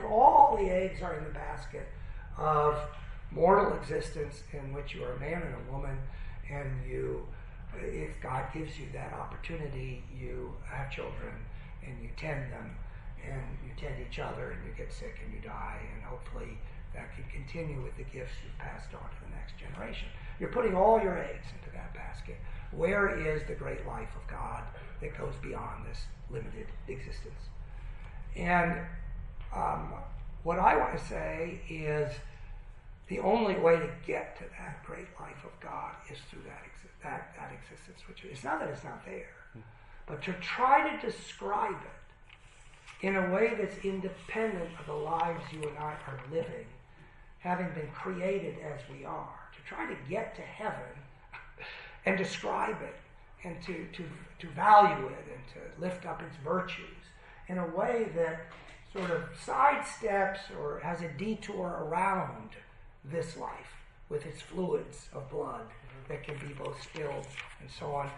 all the eggs are in the basket of mortal existence in which you are a man and a woman, and you, if God gives you that opportunity, you have children and you tend them and you tend each other and you get sick and you die, and hopefully that can continue with the gifts you've passed on to the next generation. You're putting all your eggs into that basket. Where is the great life of God that goes beyond this limited existence? And um, what I want to say is the only way to get to that great life of God is through that, exi- that, that existence, which it's not that it's not there, but to try to describe it in a way that's independent of the lives you and I are living, having been created as we are, to try to get to heaven and describe it and to, to, to value it and to lift up its virtues in a way that sort of sidesteps or has a detour around this life with its fluids of blood that can be both spilled and so on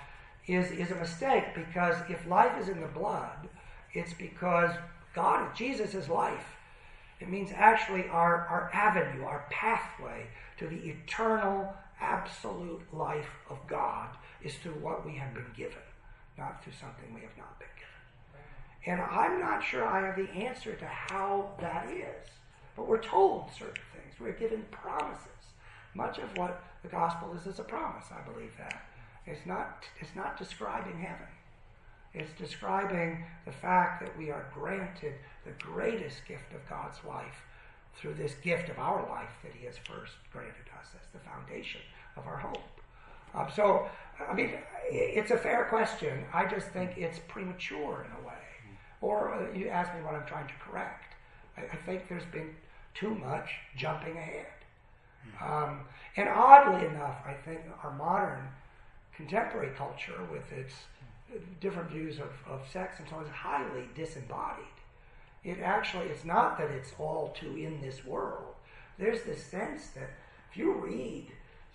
is, is a mistake because if life is in the blood, it's because God, Jesus is life. It means actually our, our avenue, our pathway to the eternal, absolute life of God is through what we have been given, not through something we have not been given. And I'm not sure I have the answer to how that is. But we're told certain things. We're given promises. Much of what the gospel is is a promise, I believe that. It's not, it's not describing heaven. It's describing the fact that we are granted the greatest gift of God's life through this gift of our life that He has first granted us as the foundation of our hope. Um, so, I mean, it's a fair question. I just think it's premature in a way. Or uh, you ask me what I'm trying to correct. I, I think there's been too much jumping ahead. Um, and oddly enough, I think our modern contemporary culture, with its different views of, of sex and so on, is highly disembodied. It actually, it's not that it's all too in this world. There's this sense that if you read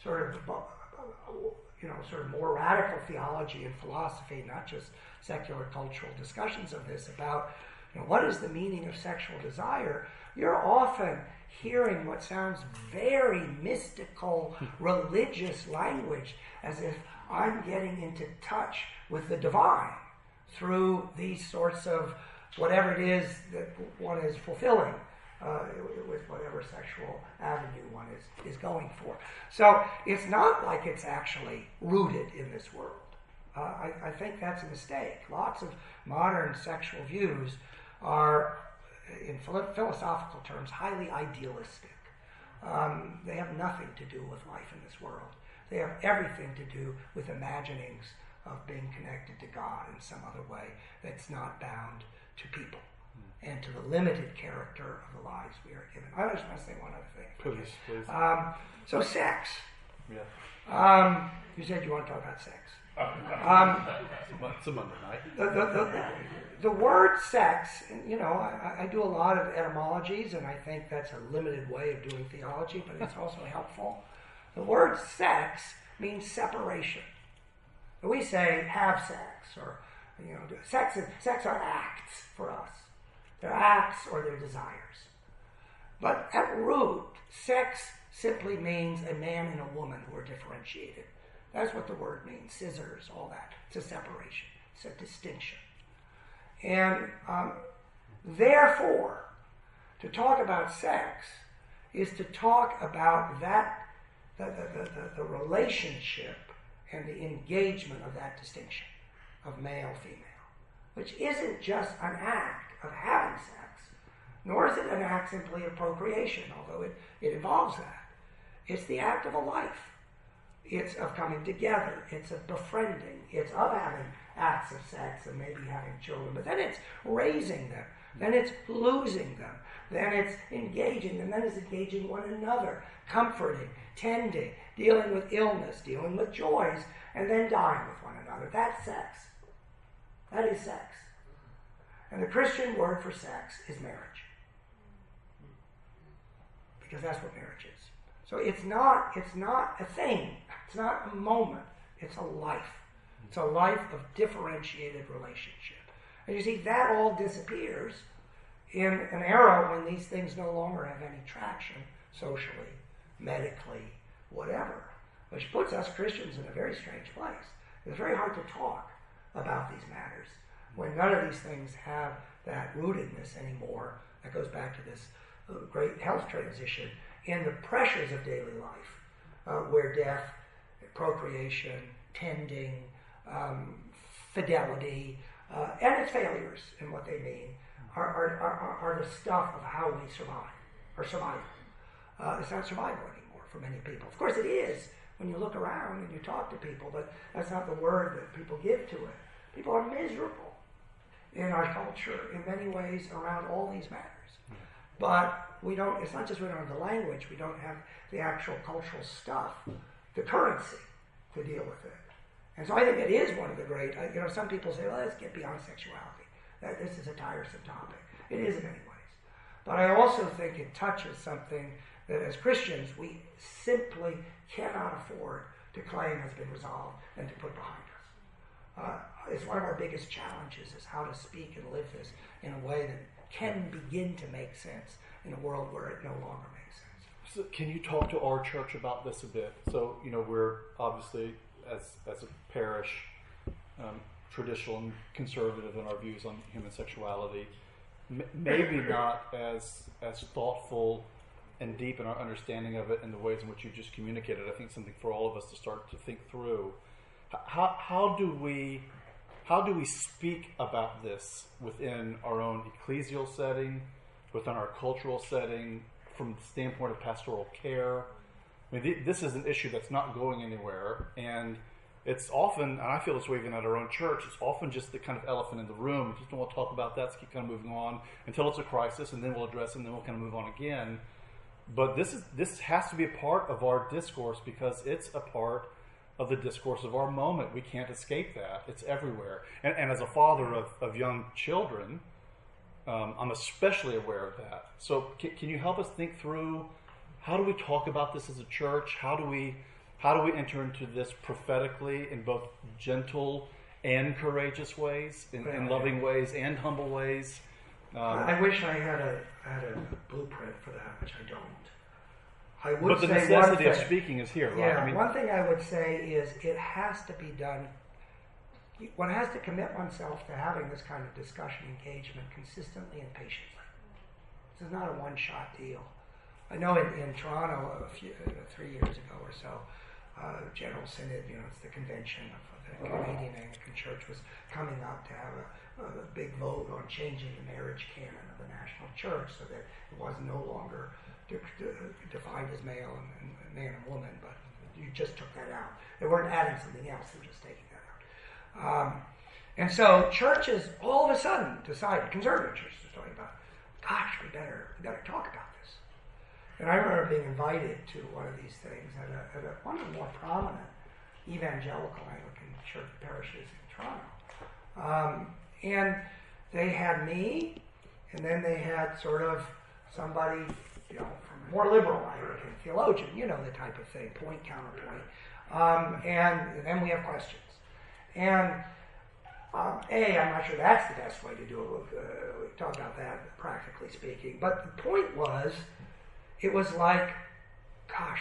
sort of, uh, you know, sort of more radical theology and philosophy, not just secular cultural discussions of this about you know, what is the meaning of sexual desire, you're often hearing what sounds very mystical, religious language, as if I'm getting into touch with the divine through these sorts of whatever it is that one is fulfilling uh, with whatever sexual avenue one is, is going for. So it's not like it's actually rooted in this world. Uh, I, I think that's a mistake. Lots of modern sexual views are in philosophical terms, highly idealistic. Um, they have nothing to do with life in this world. They have everything to do with imaginings of being connected to God in some other way that's not bound to people and to the limited character of the lives we are given. I just want to say one other thing. Please, please. Um, so, sex. Yeah. Um, you said you want to talk about sex. Um, It's a Monday night. the, the, the, the word sex, you know, I, I do a lot of etymologies, and I think that's a limited way of doing theology, but it's also helpful. The word sex means separation. We say have sex, or you know, sex. is, Sex are acts for us. They're acts or they're desires. But at root, sex simply means a man and a woman who are differentiated. That's what the word means scissors, all that. It's a separation, it's a distinction. And um, therefore, to talk about sex is to talk about that, the, the, the, the relationship and the engagement of that distinction of male female, which isn't just an act of having sex, nor is it an act simply of procreation, although it, it involves that. It's the act of a life. It's of coming together. It's of befriending. It's of having acts of sex and maybe having children. But then it's raising them. Then it's losing them. Then it's engaging them. Then it's engaging one another, comforting, tending, dealing with illness, dealing with joys, and then dying with one another. That's sex. That is sex. And the Christian word for sex is marriage. Because that's what marriage is. So it's not, it's not a thing. It's not a moment. It's a life. It's a life of differentiated relationship. And you see, that all disappears in an era when these things no longer have any traction socially, medically, whatever. Which puts us Christians in a very strange place. It's very hard to talk about these matters when none of these things have that rootedness anymore. That goes back to this uh, great health transition in the pressures of daily life, uh, where death, procreation, tending, um, fidelity, uh, and its failures and what they mean are, are, are, are, the stuff of how we survive, or survival. Uh, it's not survival anymore for many people. Of course, it is when you look around and you talk to people, but that's not the word that people give to it. People are miserable in our culture in many ways around all these matters. But we don't, it's not just we don't have the language, we don't have the actual cultural stuff, the currency to deal with it. And so I think it is one of the great, you know, some people say, well, let's get beyond sexuality. That this is a tiresome topic. It is in many ways. But I also think it touches something that as Christians we simply cannot afford to claim has been resolved and to put behind us. Uh, it's one of our biggest challenges is how to speak and live this in a way that can begin to make sense in a world where it no longer makes sense. So can you talk to our church about this a bit? So, you know, we're obviously, as, as a parish, um, traditional and conservative in our views on human sexuality. M- maybe not as, as thoughtful and deep in our understanding of it in the ways in which you just communicated. I think something for all of us to start to think through. How, how do we how do we speak about this within our own ecclesial setting, within our cultural setting, from the standpoint of pastoral care. I mean, th- this is an issue that's not going anywhere, and it's often, and I feel this way even at our own church, it's often just the kind of elephant in the room. We just don't want to talk about that, let's keep kind of moving on until it's a crisis, and then we'll address it, and then we'll kind of move on again. But this is this has to be a part of our discourse because it's a part of the discourse of our moment. We can't escape that. It's everywhere. And, and as a father of, of young children, um, I'm especially aware of that. So, can, you help us think through how do we talk about this as a church? How do we how do we enter into this prophetically in both gentle and courageous ways, in, in loving ways and humble ways? Um, I wish I had a had a blueprint for that, which I don't. I would but the necessity of speaking is here, right? Yeah, I mean, one thing I would say is it has to be done one has to commit oneself to having this kind of discussion engagement consistently and patiently. This is not a one-shot deal. I know in, in Toronto a few, uh, three years ago or so, uh, General Synod, you know, it's the convention of, of the Canadian Anglican Church, was coming up to have a, a, big vote on changing the marriage canon of the national church so that it was no longer de- de- defined as male and, and, man and woman, but you just took that out. They weren't adding something else; they were just taking that out. um, and so churches all of a sudden decided, conservative churches are talking about, gosh, we better, we better talk about. And I remember being invited to one of these things at, a, at a, one of the more prominent evangelical Anglican church parishes in Toronto. Um, and they had me, and then they had sort of somebody, you know, more liberal Anglican theologian, you know, the type of thing, point, counterpoint. Um, and then we have questions. And um, A, I'm not sure that's the best way to do it. Uh, we talk about that practically speaking. But the point was it was like, gosh,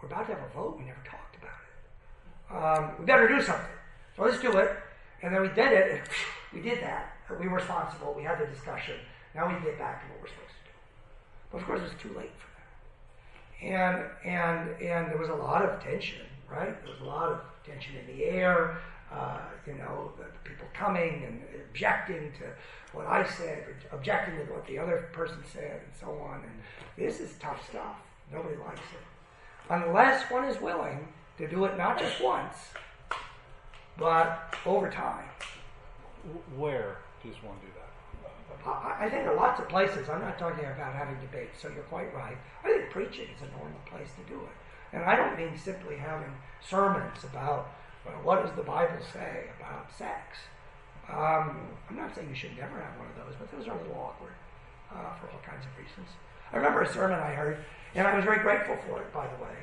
we're about to have a vote. We never talked about it. Um, we better do something. So let's do it. And then we did it. And we did that. We were responsible. We had the discussion. Now we get back to what we're supposed to do. But of course, it's too late for that. And and and there was a lot of tension, right? There was a lot of tension in the air. Uh, you know, the people coming and objecting to what I said, objecting to what the other person said, and so on. And this is tough stuff. Nobody likes it. Unless one is willing to do it not just once, but over time. Where does one do that? I, I think there are lots of places. I'm not talking about having debates, so you're quite right. I think preaching is a normal place to do it. And I don't mean simply having sermons about well, what does the Bible say about sex. Um, I'm not saying you should never have one of those, but those are a little awkward uh, for all kinds of reasons. I remember a sermon I heard, and I was very grateful for it, by the way.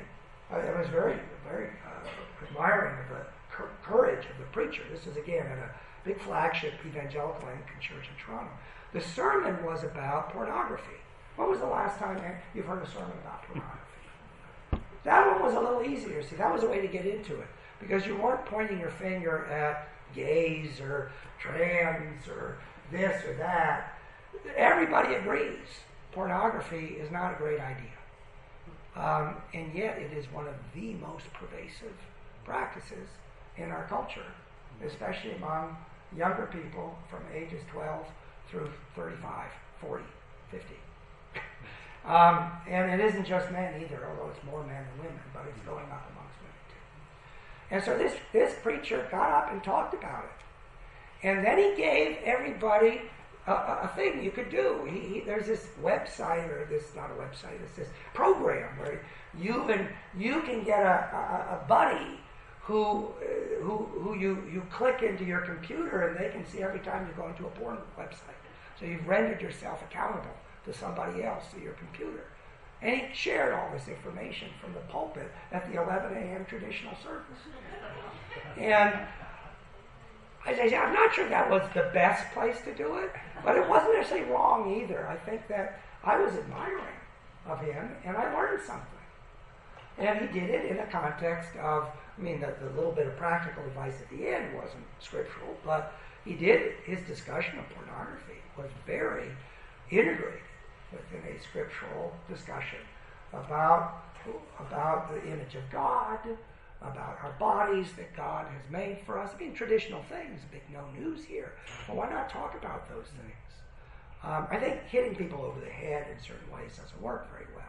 I, I was very, very uh, admiring of the courage of the preacher. This is, again, at a big flagship evangelical Anglican church in Toronto. The sermon was about pornography. When was the last time you've heard a sermon about pornography? That one was a little easier. See, that was a way to get into it because you weren't pointing your finger at gays or trans or this or that. Everybody agrees pornography is not a great idea. Um, and yet, it is one of the most pervasive practices in our culture, especially among younger people from ages 12 through 35, 40, 50. Um, and it isn't just men either, although it's more men than women, but it's going up. And so this, this preacher got up and talked about it. And then he gave everybody a, a thing you could do. He, he, there's this website, or this, not a website, it's this program where you can, you can get a, a, a buddy who, who, who you, you click into your computer and they can see every time you go into a porn website. So you've rendered yourself accountable to somebody else through your computer. And he shared all this information from the pulpit at the 11 a.m. traditional service. And I say, I'm not sure that was the best place to do it, but it wasn't necessarily wrong either. I think that I was admiring of him and I learned something. And he did it in the context of, I mean, the, the little bit of practical advice at the end wasn't scriptural, but he did, his discussion of pornography was very integrated within a scriptural discussion about, about the image of God, about our bodies that God has made for us. I mean, traditional things, big no news here. But why not talk about those things? Um, I think hitting people over the head in certain ways doesn't work very well.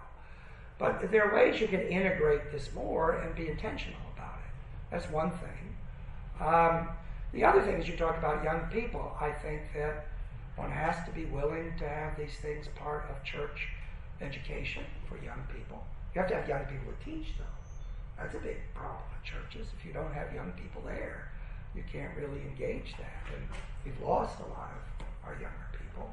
But there are ways you can integrate this more and be intentional about it. That's one thing. Um, the other thing is you talk about young people. I think that one has to be willing to have these things part of church education for young people. You have to have young people to teach, though. That's a big problem in churches. If you don't have young people there, you can't really engage that. And we've lost a lot of our younger people.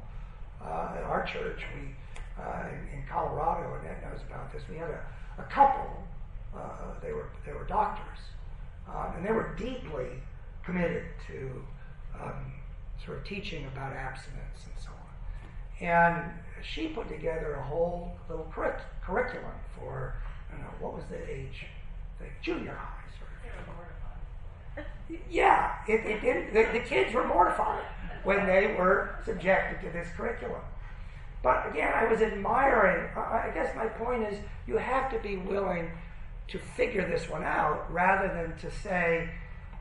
Uh, at our church, we uh, in, in, Colorado, and Ed knows about this. We had a, a couple. Uh, they were they were doctors, um, and they were deeply committed to um, sort of teaching about abstinence and so on. And she put together a whole little curric- curriculum for I don't know what was the age, the junior high sort of. Yeah, it, it did. The, the kids were mortified when they were subjected to this curriculum. But again, I was admiring. I guess my point is you have to be willing to figure this one out rather than to say,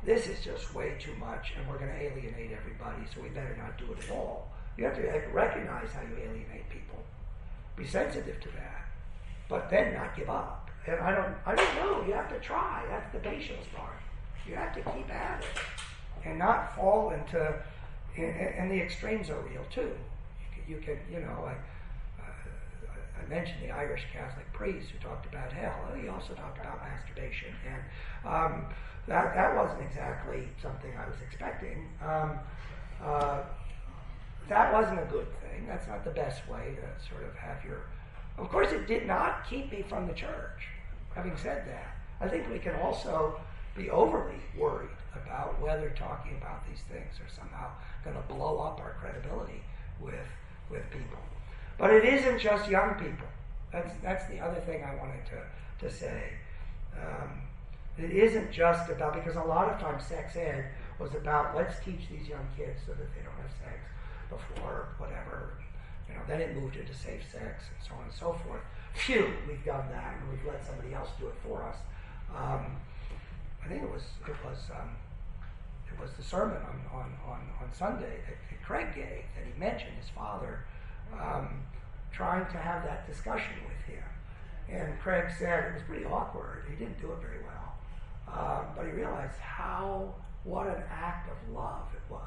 this is just way too much and we're going to alienate everybody, so we better not do it at all. You have to recognize how you alienate people, be sensitive to that, but then not give up. And I don't, I don't know. You have to try. That's the patience part. You have to keep at it and not fall into. And, and the extremes are real too you can, you know, I, uh, I mentioned the Irish Catholic priest who talked about hell. He also talked about masturbation, and um, that that wasn't exactly something I was expecting. Um, uh, that wasn't a good thing. That's not the best way to sort of have your. Of course, it did not keep me from the church. Having said that, I think we can also be overly worried about whether talking about these things are somehow going to blow up our credibility with with people. But it isn't just young people. That's that's the other thing I wanted to to say. Um, it isn't just about because a lot of times sex ed was about let's teach these young kids so that they don't have sex before whatever. You know, then it moved into safe sex and so on and so forth. Phew, we've done that and we've let somebody else do it for us. Um, I think it was it was um, it was the sermon on, on, on, on Sunday that, that Craig gave that he mentioned his father um, trying to have that discussion with him. And Craig said it was pretty awkward. He didn't do it very well. Um, realized how, what an act of love it was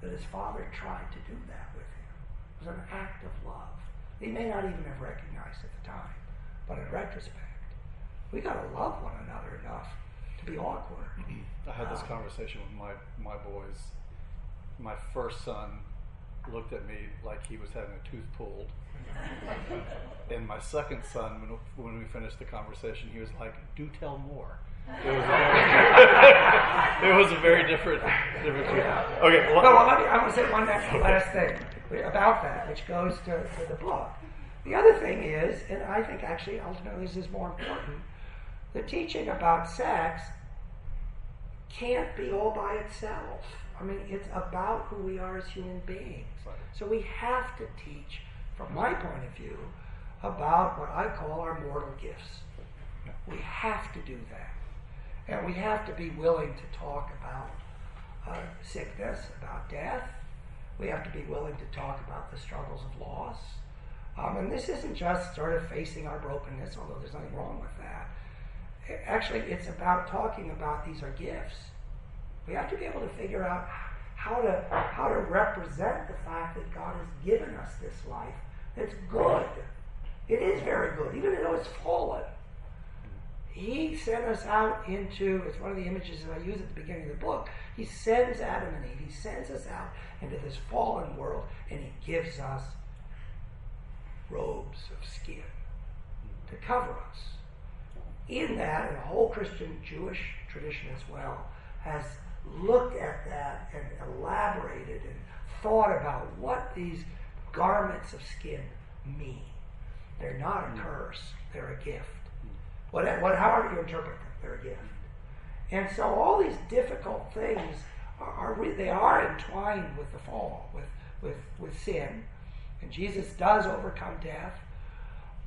that his father tried to do that with him. It was an act of love. He may not even have recognized at the time, but in retrospect, we got to love one another enough to be awkward. I had this conversation with my, my boys. My first son looked at me like he was having a tooth pulled. and my second son, when, when we finished the conversation, he was like, "Do tell more." It was a very, it was a very different, different. Okay. Well, well, let me, I want to say one last, last thing about that, which goes to, to the book. The other thing is, and I think actually ultimately this is more important, the teaching about sex can't be all by itself. I mean, it's about who we are as human beings. So we have to teach, from my point of view, about what I call our mortal gifts. We have to do that. And we have to be willing to talk about uh, sickness, about death. We have to be willing to talk about the struggles of loss. Um, and this isn't just sort of facing our brokenness, although there's nothing wrong with that. Actually, it's about talking about these are gifts. We have to be able to figure out how to how to represent the fact that God has given us this life that's good. It is very good, even though it's fallen. He sent us out into, it's one of the images that I use at the beginning of the book. He sends Adam and Eve, he sends us out into this fallen world, and he gives us robes of skin to cover us. In that, and the whole Christian Jewish tradition as well has looked at that and elaborated and thought about what these garments of skin mean. They're not a curse, they're a gift. What, what, however you interpret a gift. And so all these difficult things are, are they are entwined with the fall, with, with, with sin. And Jesus does overcome death,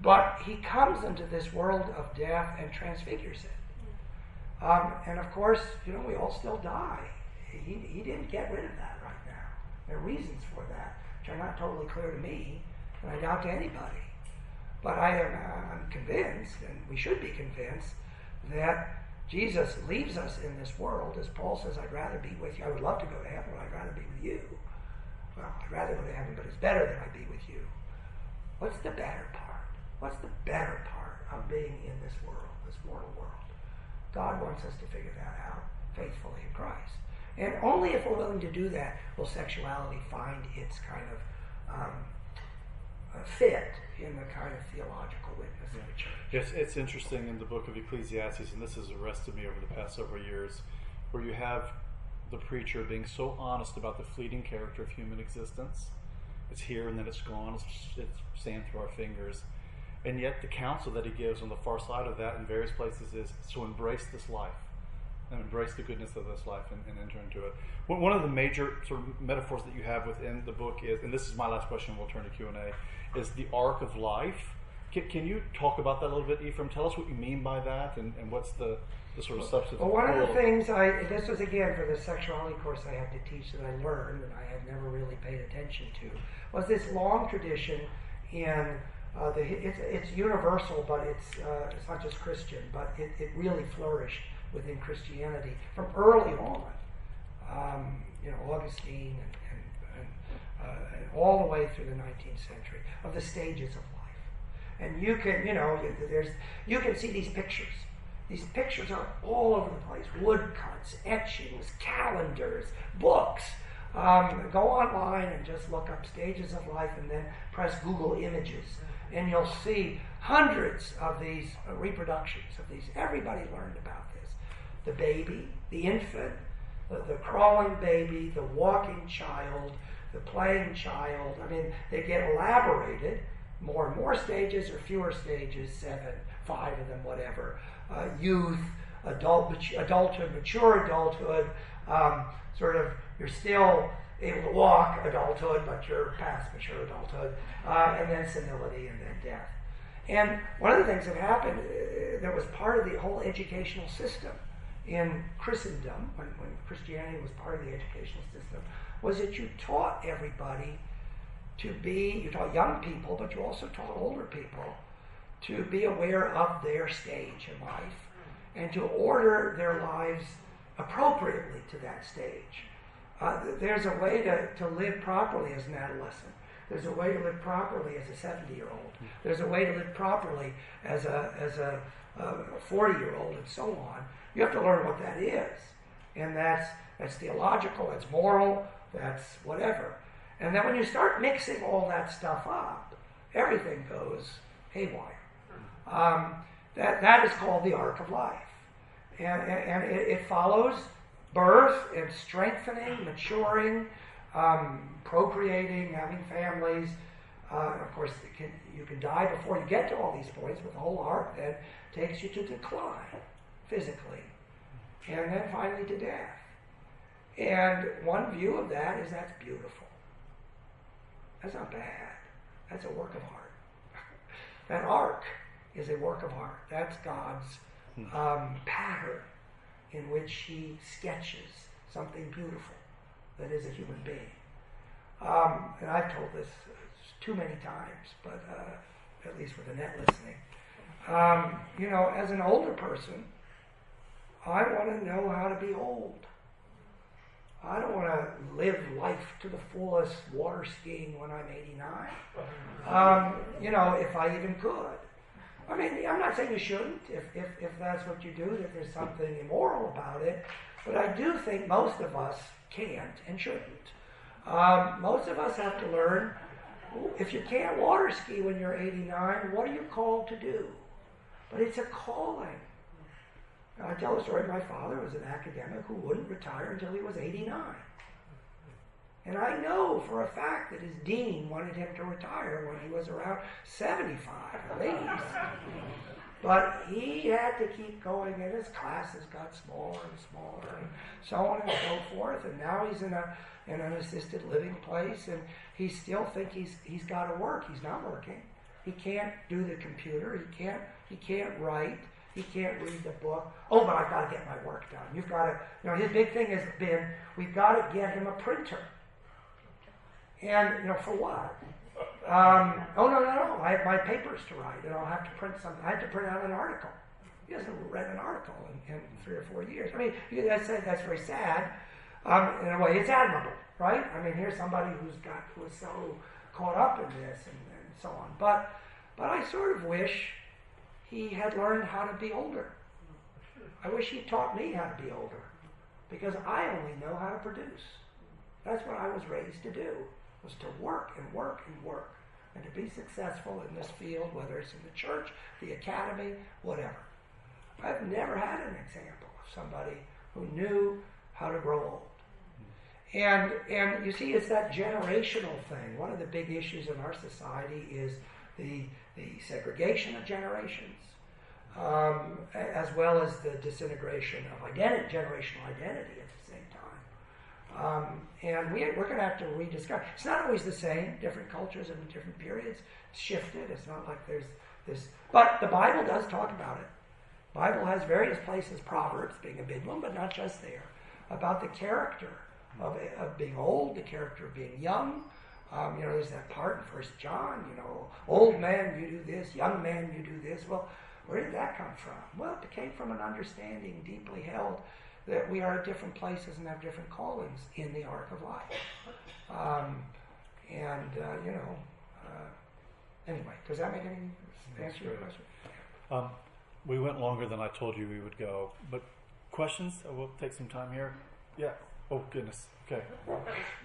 but he comes into this world of death and transfigures it. Um, and of course, you know, we all still die. He, he didn't get rid of that right now. There are reasons for that, which are not totally clear to me, and I doubt to anybody. But I am I'm convinced, and we should be convinced, that Jesus leaves us in this world, as Paul says, I'd rather be with you. I would love to go to heaven, but I'd rather be with you. Well, I'd rather go to heaven, but it's better that I be with you. What's the better part? What's the better part of being in this world, this mortal world? God wants us to figure that out faithfully in Christ. And only if we're willing to do that will sexuality find its kind of um, fit in the kind of theological witness of the church. Yes, it's interesting in the book of Ecclesiastes, and this has arrested me over the past several years, where you have the preacher being so honest about the fleeting character of human existence. It's here and then it's gone. It's, it's sand through our fingers. And yet, the counsel that he gives on the far side of that in various places is to embrace this life and embrace the goodness of this life and, and, enter into it. One of the major sort of metaphors that you have within the book is, and this is my last question. We'll turn to Q and A. Is the arc of life? Can, can, you talk about that a little bit, Ephraim? Tell us what you mean by that, and, and what's the, the sort of substance. Well, one of the things I this was again for the sexuality course I had to teach that I learned and I had never really paid attention to was this long tradition in uh, the, it's, it's universal, but it's, uh, it's not just Christian, but it, it really flourished within Christianity from early on. Um, you know, Augustine and, and, and, uh, and, all the way through the 19th century of the stages of life. And you can, you know, there's, you can see these pictures. These pictures are all over the place woodcuts, etchings, calendars, books. Um, go online and just look up stages of life and then press Google Images and you'll see hundreds of these uh, reproductions of these. Everybody learned about this. The baby, the infant, the, the crawling baby, the walking child, the playing child. I mean, they get elaborated more and more stages or fewer stages, seven, five of them, whatever. Uh, youth, adult, adulthood, mature adulthood, um, sort of, you're still able to walk adulthood, but you're past mature adulthood, uh, and then senility and then death. And one of the things that happened uh, that was part of the whole educational system in Christendom, when, when Christianity was part of the educational system, was that you taught everybody to be, you taught young people, but you also taught older people to be aware of their stage in life and to order their lives appropriately to that stage. Uh, there's a way to, to live properly as an adolescent. There's a way to live properly as a 70 year old. There's a way to live properly as a, as a 40 year old, and so on. You have to learn what that is. And that's, that's theological, that's moral, that's whatever. And then when you start mixing all that stuff up, everything goes haywire. Um, that, that is called the arc of life. And, and, and it, it, follows birth and strengthening, maturing, um, procreating, having families. Uh, of course, can, you can die before you get to all these points, but the whole arc then takes you to decline physically, and then finally to death. And one view of that is that's beautiful. That's not bad. That's a work of art. that arc is a work of art. That's God's hmm. um, pattern in which He sketches something beautiful that is a human being. Um, and I've told this too many times, but uh, at least with Annette listening. Um, you know, as an older person, I want to know how to be old. I don't want to live life to the fullest water skiing when I'm 89. Um, you know, if I even could. I mean, I'm not saying you shouldn't, if, if, if that's what you do, that there's something immoral about it. But I do think most of us can't and shouldn't. Um, most of us have to learn if you can't water ski when you're 89, what are you called to do? But it's a calling. I tell a story. My father was an academic who wouldn't retire until he was 89. And I know for a fact that his dean wanted him to retire when he was around 75 at least. But he had to keep going, and his classes got smaller and smaller, and so on and so forth. And now he's in a in an assisted living place, and he still think he's he's got to work. He's not working. He can't do the computer. He can't he can't write. He can't read the book. Oh, but I've got to get my work done. You've got to, you know, his big thing has been we've got to get him a printer. And, you know, for what? Um, oh, no, no, no. I have my papers to write, and I'll have to print something. I have to print out an article. He hasn't read an article in, in three or four years. I mean, that's, that's very sad. Um, in a way, it's admirable, right? I mean, here's somebody who's got who is so caught up in this and, and so on. But, but I sort of wish he had learned how to be older. I wish he'd taught me how to be older because I only know how to produce. That's what I was raised to do, was to work and work and work and to be successful in this field, whether it's in the church, the academy, whatever. I've never had an example of somebody who knew how to grow old. And, and you see, it's that generational thing. One of the big issues in our society is the, the segregation of generations, um, as well as the disintegration of identity, generational identity at the same time. Um, and we, we're going to have to rediscover. It's not always the same. Different cultures and different periods shifted. It's not like there's this. But the Bible does talk about it. Bible has various places, Proverbs being a big one, but not just there, about the character of, of being old, the character of being young, um, you know, there's that part in First John, you know, old man, you do this, young man, you do this. Well, where did that come from? Well, it came from an understanding deeply held that we are at different places and have different callings in the arc of life. Um, and, uh, you know, uh, anyway, does that make any answer your question? Um, we went longer than I told you we would go, but questions? We'll take some time here. Yeah. Oh, goodness. Okay.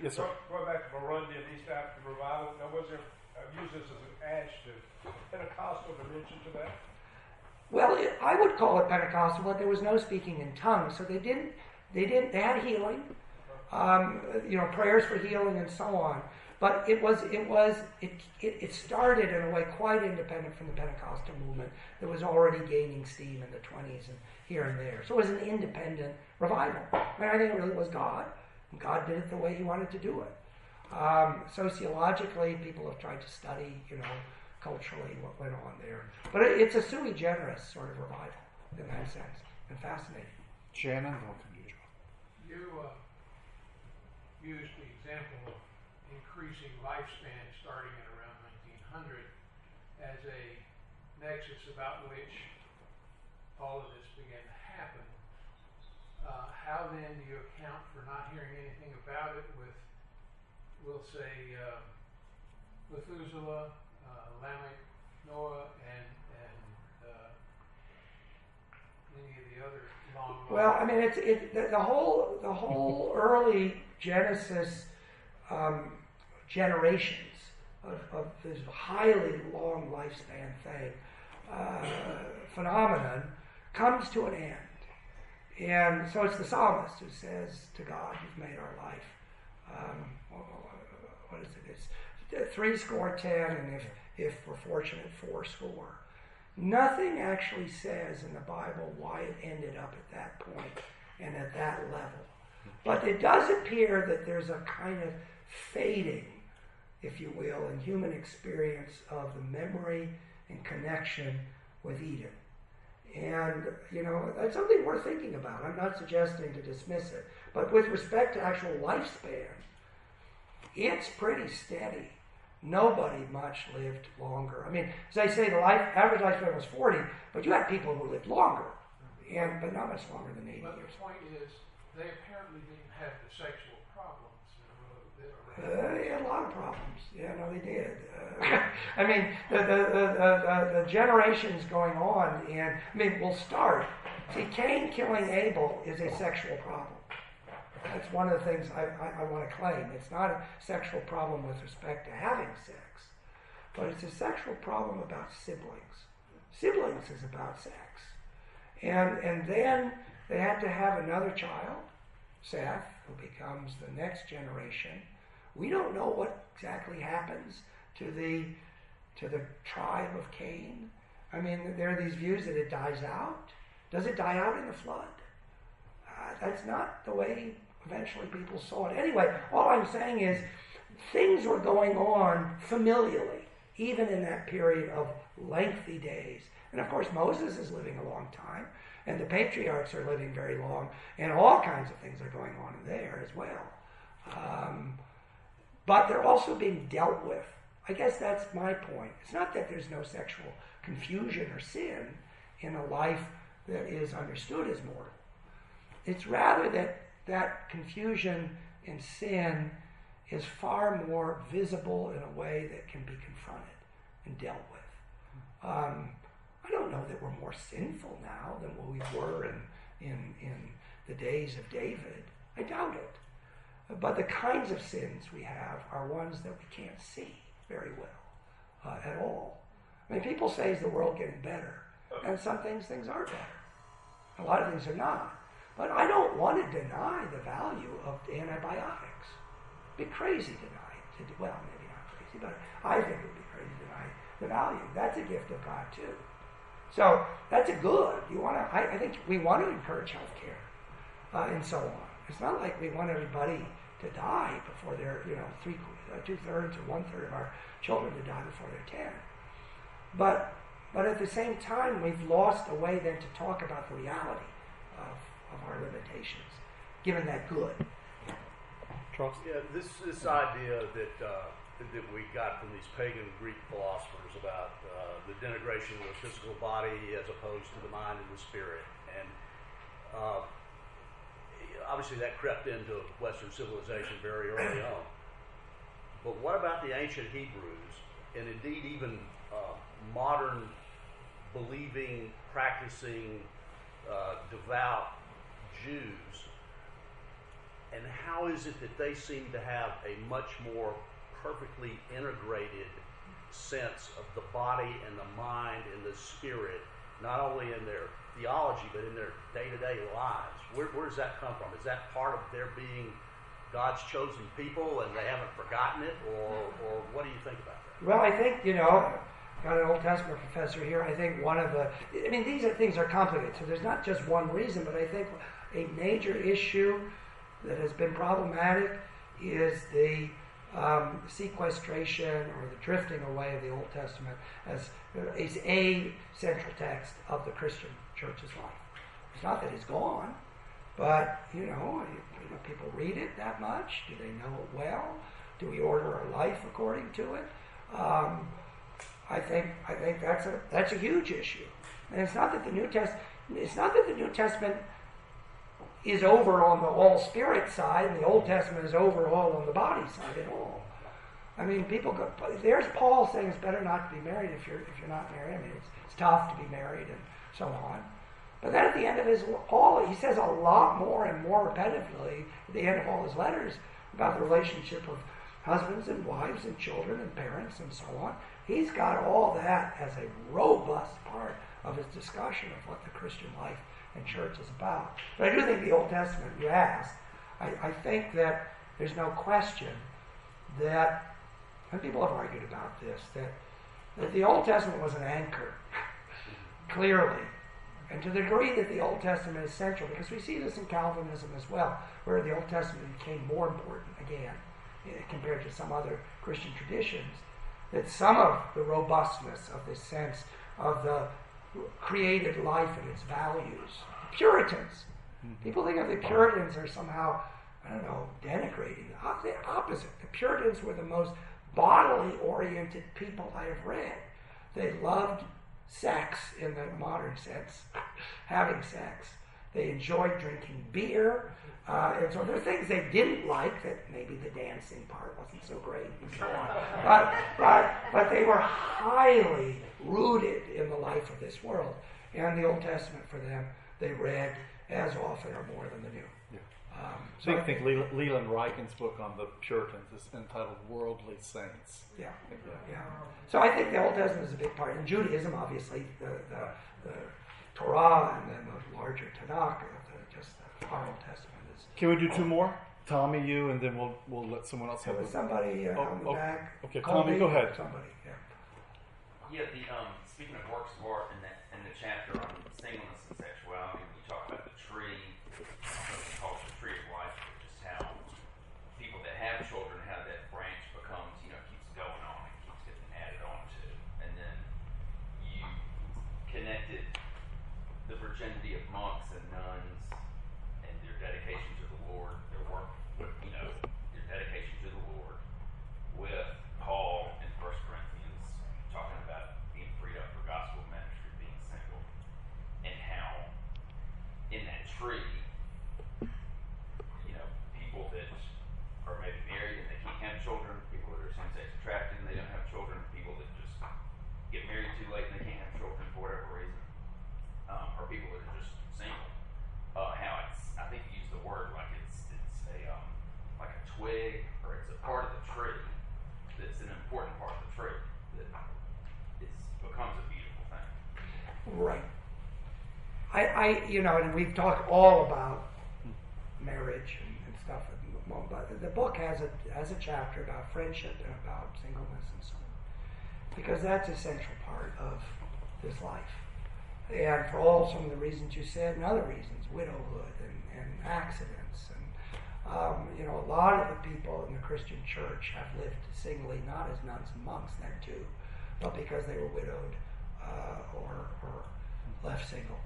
Yes, sir. Going back to Burundi and East African revival, now was there, I've used this as an ash to Pentecostal dimension to that? Well, it, I would call it Pentecostal, but there was no speaking in tongues, so they didn't. They didn't. They had healing, um, you know, prayers for healing and so on. But it was, it was, it, it, it started in a way quite independent from the Pentecostal movement that was already gaining steam in the 20s and here and there. So it was an independent revival. I mean, I think it really was God. God did it the way He wanted to do it. Um, sociologically, people have tried to study, you know, culturally what went on there. But it, it's a sui generis sort of revival in that sense, and fascinating. Shannon, welcome to you. You uh, used the example of increasing lifespan starting at around 1900 as a nexus about which all of this began to happen. How then do you account for not hearing anything about it with, we'll say, uh, Methuselah, uh, Lamech, Noah, and and uh, any of the other long? Well, I mean, it's it, the, the whole the whole early Genesis um, generations of, of this highly long lifespan thing uh, phenomenon comes to an end. And so it's the psalmist who says to God, You've made our life. Um, what is it? It's three score ten, and if, if we're fortunate, four score. Nothing actually says in the Bible why it ended up at that point and at that level. But it does appear that there's a kind of fading, if you will, in human experience of the memory and connection with Eden. And, you know, that's something worth thinking about. I'm not suggesting to dismiss it. But with respect to actual lifespan, it's pretty steady. Nobody much lived longer. I mean, as I say, the life, average lifespan was 40, but you had people who lived longer, and but not much longer than 80 But years. the point is, they apparently didn't have the sexual Uh, they had a lot of problems. Yeah, no, they did. Uh, I mean, the, the, the, the, the generations going on, and I mean, we'll start. See, Cain killing Abel is a sexual problem. That's one of the things I, I, I want to claim. It's not a sexual problem with respect to having sex, but it's a sexual problem about siblings. Siblings is about sex. And, and then they had to have another child, Seth, who becomes the next generation. We don't know what exactly happens to the, to the tribe of Cain. I mean, there are these views that it dies out. Does it die out in the flood? Uh, that's not the way eventually people saw it. Anyway, all I'm saying is things were going on familially, even in that period of lengthy days. And of course, Moses is living a long time, and the patriarchs are living very long, and all kinds of things are going on there as well. Um, but they're also being dealt with. I guess that's my point. It's not that there's no sexual confusion or sin in a life that is understood as mortal. It's rather that that confusion and sin is far more visible in a way that can be confronted and dealt with. Um, I don't know that we're more sinful now than what we were in, in, in the days of David. I doubt it. But the kinds of sins we have are ones that we can't see very well uh, at all. I mean, people say, is the world getting better? And some things, things are better. A lot of things are not. But I don't want to deny the value of antibiotics. It'd be crazy to deny it. To well, maybe not crazy, but I think it would be crazy to deny the value. That's a gift of God too. So that's a good. You want to? I, I think we want to encourage healthcare uh, and so on. It's not like we want everybody to die before they're, you know, three, uh, two thirds or one third of our children to die before they're ten. But but at the same time, we've lost a way then to talk about the reality of, of our limitations, given that good. Charles? Yeah, this this idea that uh, that we got from these pagan Greek philosophers about uh, the denigration of the physical body as opposed to the mind and the spirit, and uh, obviously that crept into Western civilization very early on. But what about the ancient Hebrews, and indeed even uh, modern believing, practicing, uh, devout Jews? And how is it that they seem to have a much more perfectly integrated sense of the body and the mind and the spirit, not only in their theology, but in their day to day lives? Where, where does that come from? Is that part of their being God's chosen people and they haven't forgotten it, or, or what do you think about that? Well, I think, you know, got an Old Testament professor here. I think one of the, I mean, these are, things are complicated, so there's not just one reason, but I think a major issue that has been problematic is the um, sequestration or the drifting away of the Old Testament as is a central text of the Christian church's life. It's not that it's gone, but you know, you know, people read it that much. Do they know it well? Do we order our life according to it? Um, I think I think that's a that's a huge issue. And it's not that the New Test it's not that the New Testament is over on the all spirit side and the Old Testament is over all on the body side at all. I mean, people go. There's Paul saying it's better not to be married if you're if you're not married. I mean, it's, it's tough to be married and so on. But then at the end of his all, he says a lot more and more repetitively at the end of all his letters about the relationship of husbands and wives and children and parents and so on. He's got all that as a robust part of his discussion of what the Christian life and church is about. But I do think the Old Testament, you asked, I, I think that there's no question that, and people have argued about this, that, that the Old Testament was an anchor, clearly. And to the degree that the Old Testament is central, because we see this in Calvinism as well, where the Old Testament became more important again eh, compared to some other Christian traditions, that some of the robustness of this sense of the created life and its values. Puritans. Mm-hmm. People think of the Puritans are somehow, I don't know, denigrating. The opposite. The Puritans were the most bodily oriented people I have read. They loved sex in the modern sense, having sex. They enjoyed drinking beer. Uh, and so there are things they didn't like that maybe the dancing part wasn't so great and so on. But, but, but they were highly rooted in the life of this world. And the Old Testament for them, they read as often or more than the New. Yeah. Um, so I think, think Leland Ryken's book on the Puritans is entitled Worldly Saints. Yeah. yeah. yeah. So I think the Old Testament is a big part. In Judaism, obviously, the, the, the Torah and then the larger Tanakh, the, just the Old Testament is. Can we do two more? Tommy, you, and then we'll we'll let someone else have it. Somebody uh, oh, on the oh, back. Okay, Tommy, go ahead. Somebody, yeah. Yeah, the um, speaking of works of art in that in the chapter on singleness and sexuality, you talk about the tree, called the tree of life, just how people that have children, how that branch becomes, you know, keeps going on and keeps getting added on to, and then you connected the virginity of monks and nuns and their dedication to the Lord, their work, with, you know, their dedication to the Lord, with Paul in First Corinthians talking about being freed up for gospel ministry, being single, and how in that tree, you know, people that are maybe married and they can't have children, people that are same-sex attracted and they don't have children, people that just get married too late and they can't have children for whatever reason, um, or people that are just single. Uh, how it's, I think you use the word like it's it's a um, like a twig or it's a part of the tree that's an important part of the tree that is becomes a beautiful thing. Right. I, I, you know, and we've talked all about marriage and, and stuff. But the book has a has a chapter about friendship and about singleness and so on, because that's a central part of this life. And for all some of the reasons you said, and other reasons, widowhood and, and accidents, and um, you know, a lot of the people in the Christian church have lived singly, not as nuns and monks, then too, but because they were widowed left single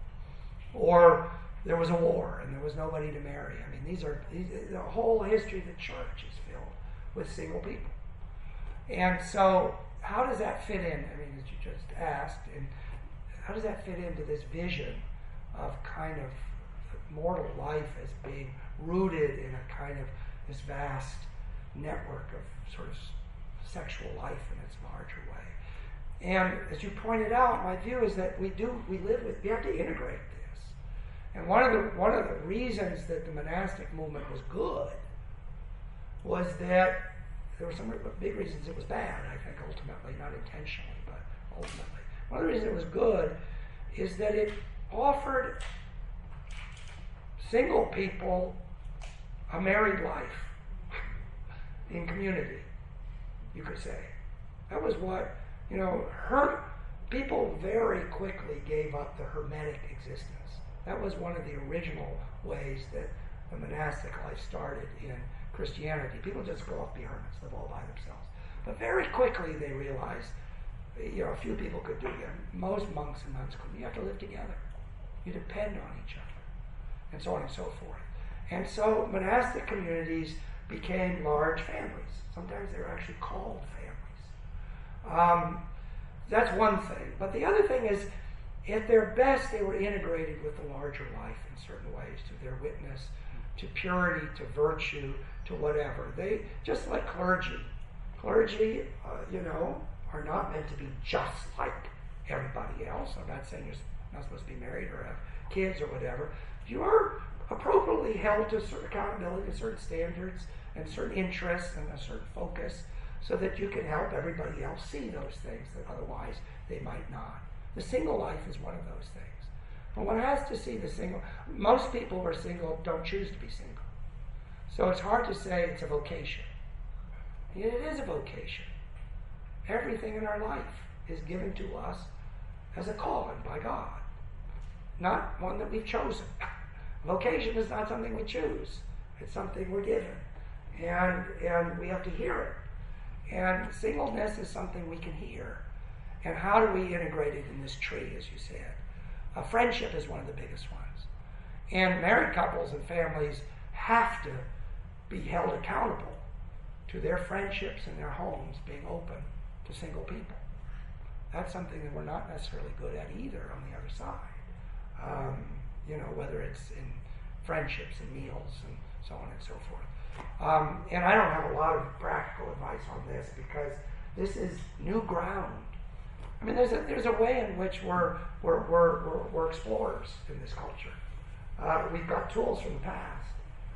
or there was a war and there was nobody to marry. I mean, these are these, the whole history of the church is filled with single people. And so, how does that fit in? I mean, as you just asked, and how does that fit into this vision of kind of mortal life as being rooted in a kind of this vast network of sort of sexual life in its larger way? And as you pointed out, my view is that we do we live with we have to integrate this. and one of the one of the reasons that the monastic movement was good was that there were some big reasons it was bad. I think ultimately, not intentionally, but ultimately, one of the reasons it was good is that it offered single people a married life in community, you could say. That was what, you know, her people very quickly gave up the hermetic existence. That was one of the original ways that the monastic life started in Christianity. People just go off be hermits, live all by themselves. But very quickly they realized, you know, a few people could do that. Most monks and nuns couldn't. You have to live together. You depend on each other, and so on and so forth. And so monastic communities became large families. Sometimes they were actually called families. Um, that's one thing. But the other thing is, at their best, they were integrated with the larger life in certain ways, to their witness, to purity, to virtue, to whatever. They just like clergy. Clergy, uh, you know, are not meant to be just like everybody else. I'm not saying you're not supposed to be married or have kids or whatever. You are appropriately held to certain accountability, to certain standards, and certain interests, and a certain focus, so that you can help everybody else see those things that otherwise they might not. The single life is one of those things. But one has to see the single. Most people who are single don't choose to be single. So it's hard to say it's a vocation. It is a vocation. Everything in our life is given to us as a calling by God, not one that we've chosen. Vocation is not something we choose, it's something we're given. And, and we have to hear it. And singleness is something we can hear. And how do we integrate it in this tree, as you said? A friendship is one of the biggest ones. And married couples and families have to be held accountable to their friendships and their homes being open to single people. That's something that we're not necessarily good at either on the other side. Um, you know, whether it's in friendships and meals and so on and so forth. Um, and I don't have a lot of practical advice on this because this is new ground. I mean, there's a, there's a way in which we're, we're, we're, we're, we're explorers in this culture. Uh, we've got tools from the past,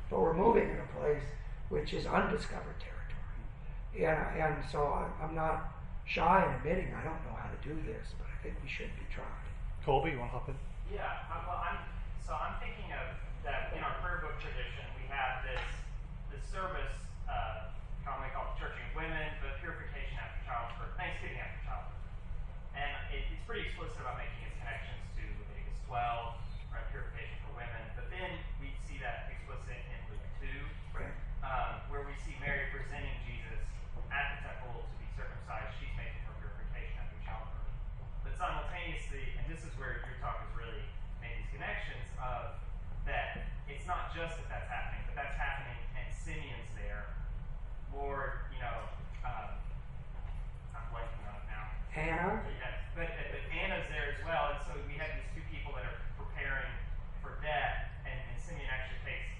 but we're moving in a place which is undiscovered territory. And, and so I'm, I'm not shy in admitting I don't know how to do this, but I think we should be trying. Colby, you want to hop in? Yeah, uh, well, I'm so I'm thinking of that in our prayer book tradition we have this this service uh, commonly called churching of women, but purification after childbirth, Thanksgiving after childbirth, and it, it's pretty explicit about making its connections to Leviticus 12, right? Purification for women, but then we see that explicit in Luke 2, Right. um, where we see Mary presenting Jesus at the temple to be circumcised. She's making her purification after childbirth. But simultaneously, and this is where your talk has really made these connections of that it's not just that that's happening, but that's happening and Simeon's there. Lord, you know, um, I'm blanking on it now. Hannah? But, but Anna's there as well, and so we have these two people that are preparing for death, and, and Simeon actually takes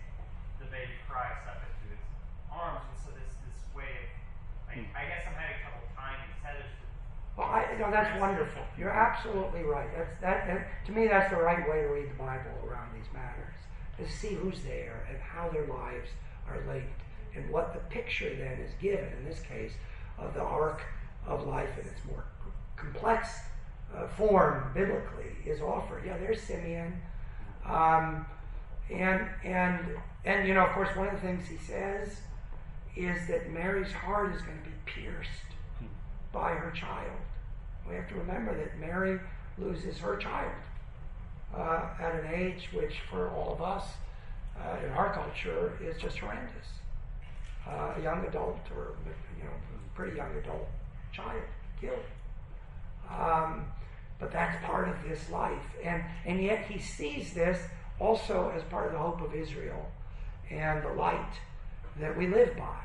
the baby Christ up into his arms, and so this this way of, like, hmm. I guess I'm having trouble tying these feathers. Well, I, you know, that's wonderful. You're absolutely right. That's that, that. To me, that's the right way to read the Bible around these matters: is to see who's there and how their lives are linked, and what the picture then is given. In this case, of the arc of life and its more c- complex uh, form biblically is offered. Yeah, there's Simeon, um, and and and you know, of course, one of the things he says is that Mary's heart is going to be pierced by her child. We have to remember that Mary loses her child uh, at an age which, for all of us uh, in our culture, is just horrendous. Uh, a young adult, or you know, pretty young adult child killed. Um, but that's part of this life, and and yet he sees this also as part of the hope of Israel and the light that we live by.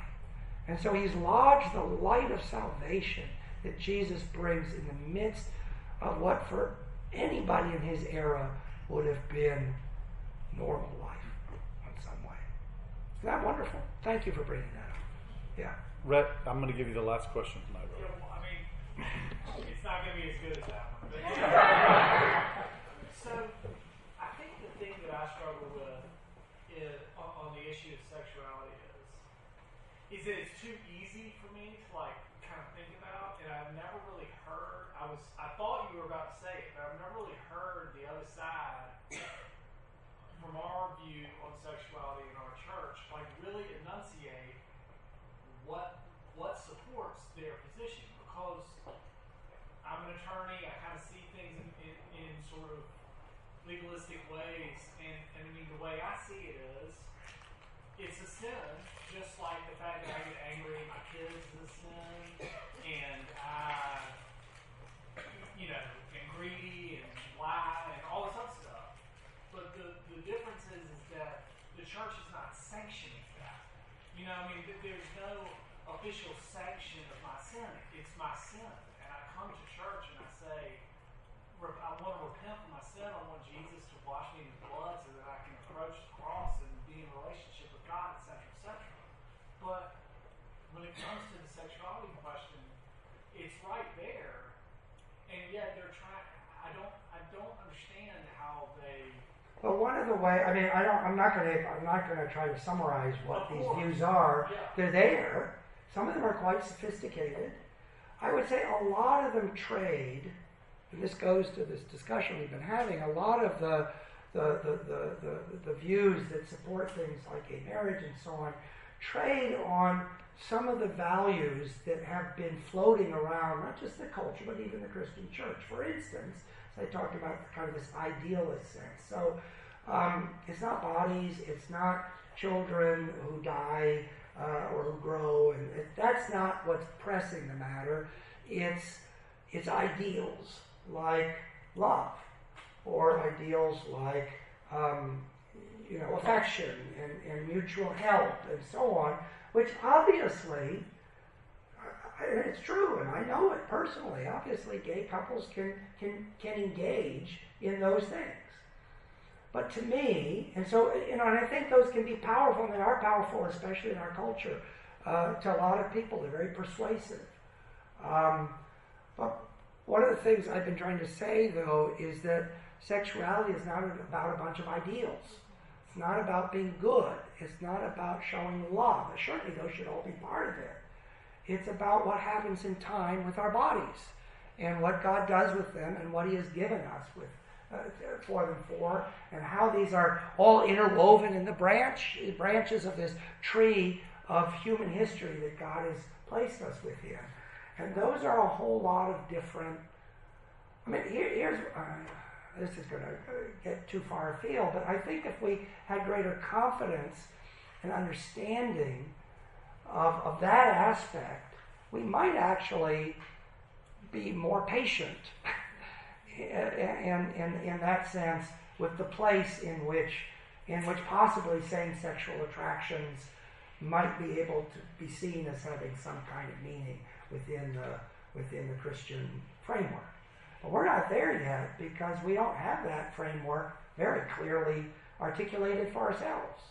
And so he's lodged the light of salvation that Jesus brings in the midst of what for anybody in his era would have been normal life in some way. Isn't that wonderful? Thank you for bringing that up. Yeah. Rhett, I'm going to give you the last question tonight. Yeah, well, I mean, it's not going to be as good as that one. So, I think the thing that I struggle with is, on, on the issue of sexuality is, is that it's too easy for me to like kind of think about, and I've never really heard. I was, I thought you were about to say it, but I've never really heard the other side from our view on sexuality in our church, like really enunciate what An attorney. I kind of see things in, in, in sort of legalistic ways, and, and I mean the way I see it is, it's a sin, just like the fact that I get angry at my kids is a sin, and I, you know, am greedy and lie and all this other stuff. But the, the difference is, is that the church is not sanctioning that. You know, I mean, there's no official sanction of my sin. It's my sin. And I come to church and I say, re- I want to repent from my sin. I want Jesus to wash me in his blood so that I can approach the cross and be in relationship with God, etc., etc. But when it comes to the sexuality question, it's right there, and yet they're trying. I don't. I don't understand how they. But one of the way, I mean, I don't, I'm not going to, I'm not going to try to summarize what these views are. Yeah. They're there. Some of them are quite sophisticated. I would say a lot of them trade, and this goes to this discussion we've been having. A lot of the the, the, the, the, views that support things like gay marriage and so on trade on some of the values that have been floating around, not just the culture, but even the Christian church. For instance, I talked about kind of this idealist sense. So um, it's not bodies, it's not children who die uh, or who grow, and it, that's not what's pressing the matter. It's it's ideals like love, or ideals like um, you know affection and, and mutual help and so on, which obviously I- it's true, and I know it personally. Obviously, gay couples can can can engage in those things. But to me, and so you know, and I think those can be powerful, and they are powerful, especially in our culture. Uh, to a lot of people, they're very persuasive. Um, but one of the things I've been trying to say, though, is that sexuality is not about a bunch of ideals. It's not about being good. It's not about showing love. Certainly, those should all be part of it. It's about what happens in time with our bodies and what God does with them and what He has given us with uh, for them for, and how these are all interwoven in the branch branches of this tree of human history that God has placed us within. And those are a whole lot of different. I mean, here, here's uh, this is going to get too far afield, but I think if we had greater confidence and understanding of, of that aspect, we might actually be more patient in, in, in that sense with the place in which, in which possibly same sexual attractions might be able to be seen as having some kind of meaning within the, within the Christian framework. But we're not there yet because we don't have that framework very clearly articulated for ourselves.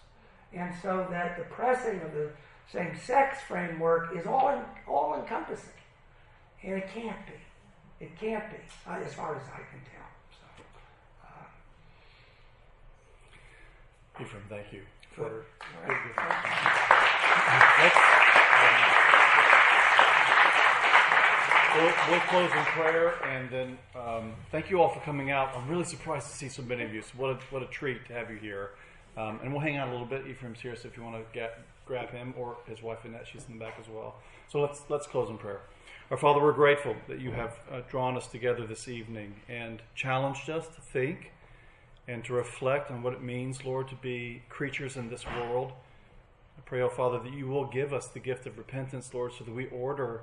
And so that the pressing of the same sex framework is all, all encompassing. And it can't be. It can't be, uh, as far as I can tell. So, uh, Ephraim, thank you for. Right. Let's, um, We'll, we'll close in prayer, and then um, thank you all for coming out. I'm really surprised to see so many of you. So what a, what a treat to have you here. Um, and we'll hang out a little bit. Ephraim's here, so if you want to get, grab him or his wife Annette, she's in the back as well. So let's let's close in prayer. Our Father, we're grateful that you have uh, drawn us together this evening and challenged us to think and to reflect on what it means, Lord, to be creatures in this world. I pray, oh Father, that you will give us the gift of repentance, Lord, so that we order,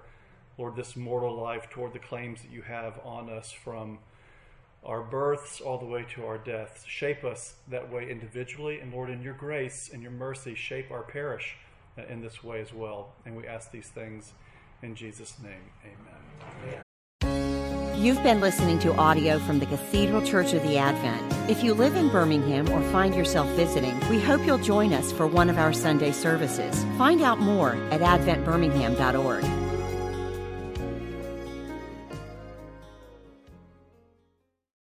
Lord, this mortal life toward the claims that you have on us from our births all the way to our deaths. Shape us that way individually, and Lord, in your grace and your mercy, shape our parish in this way as well. And we ask these things in Jesus' name. Amen. You've been listening to audio from the Cathedral Church of the Advent. If you live in Birmingham or find yourself visiting, we hope you'll join us for one of our Sunday services. Find out more at adventbirmingham.org.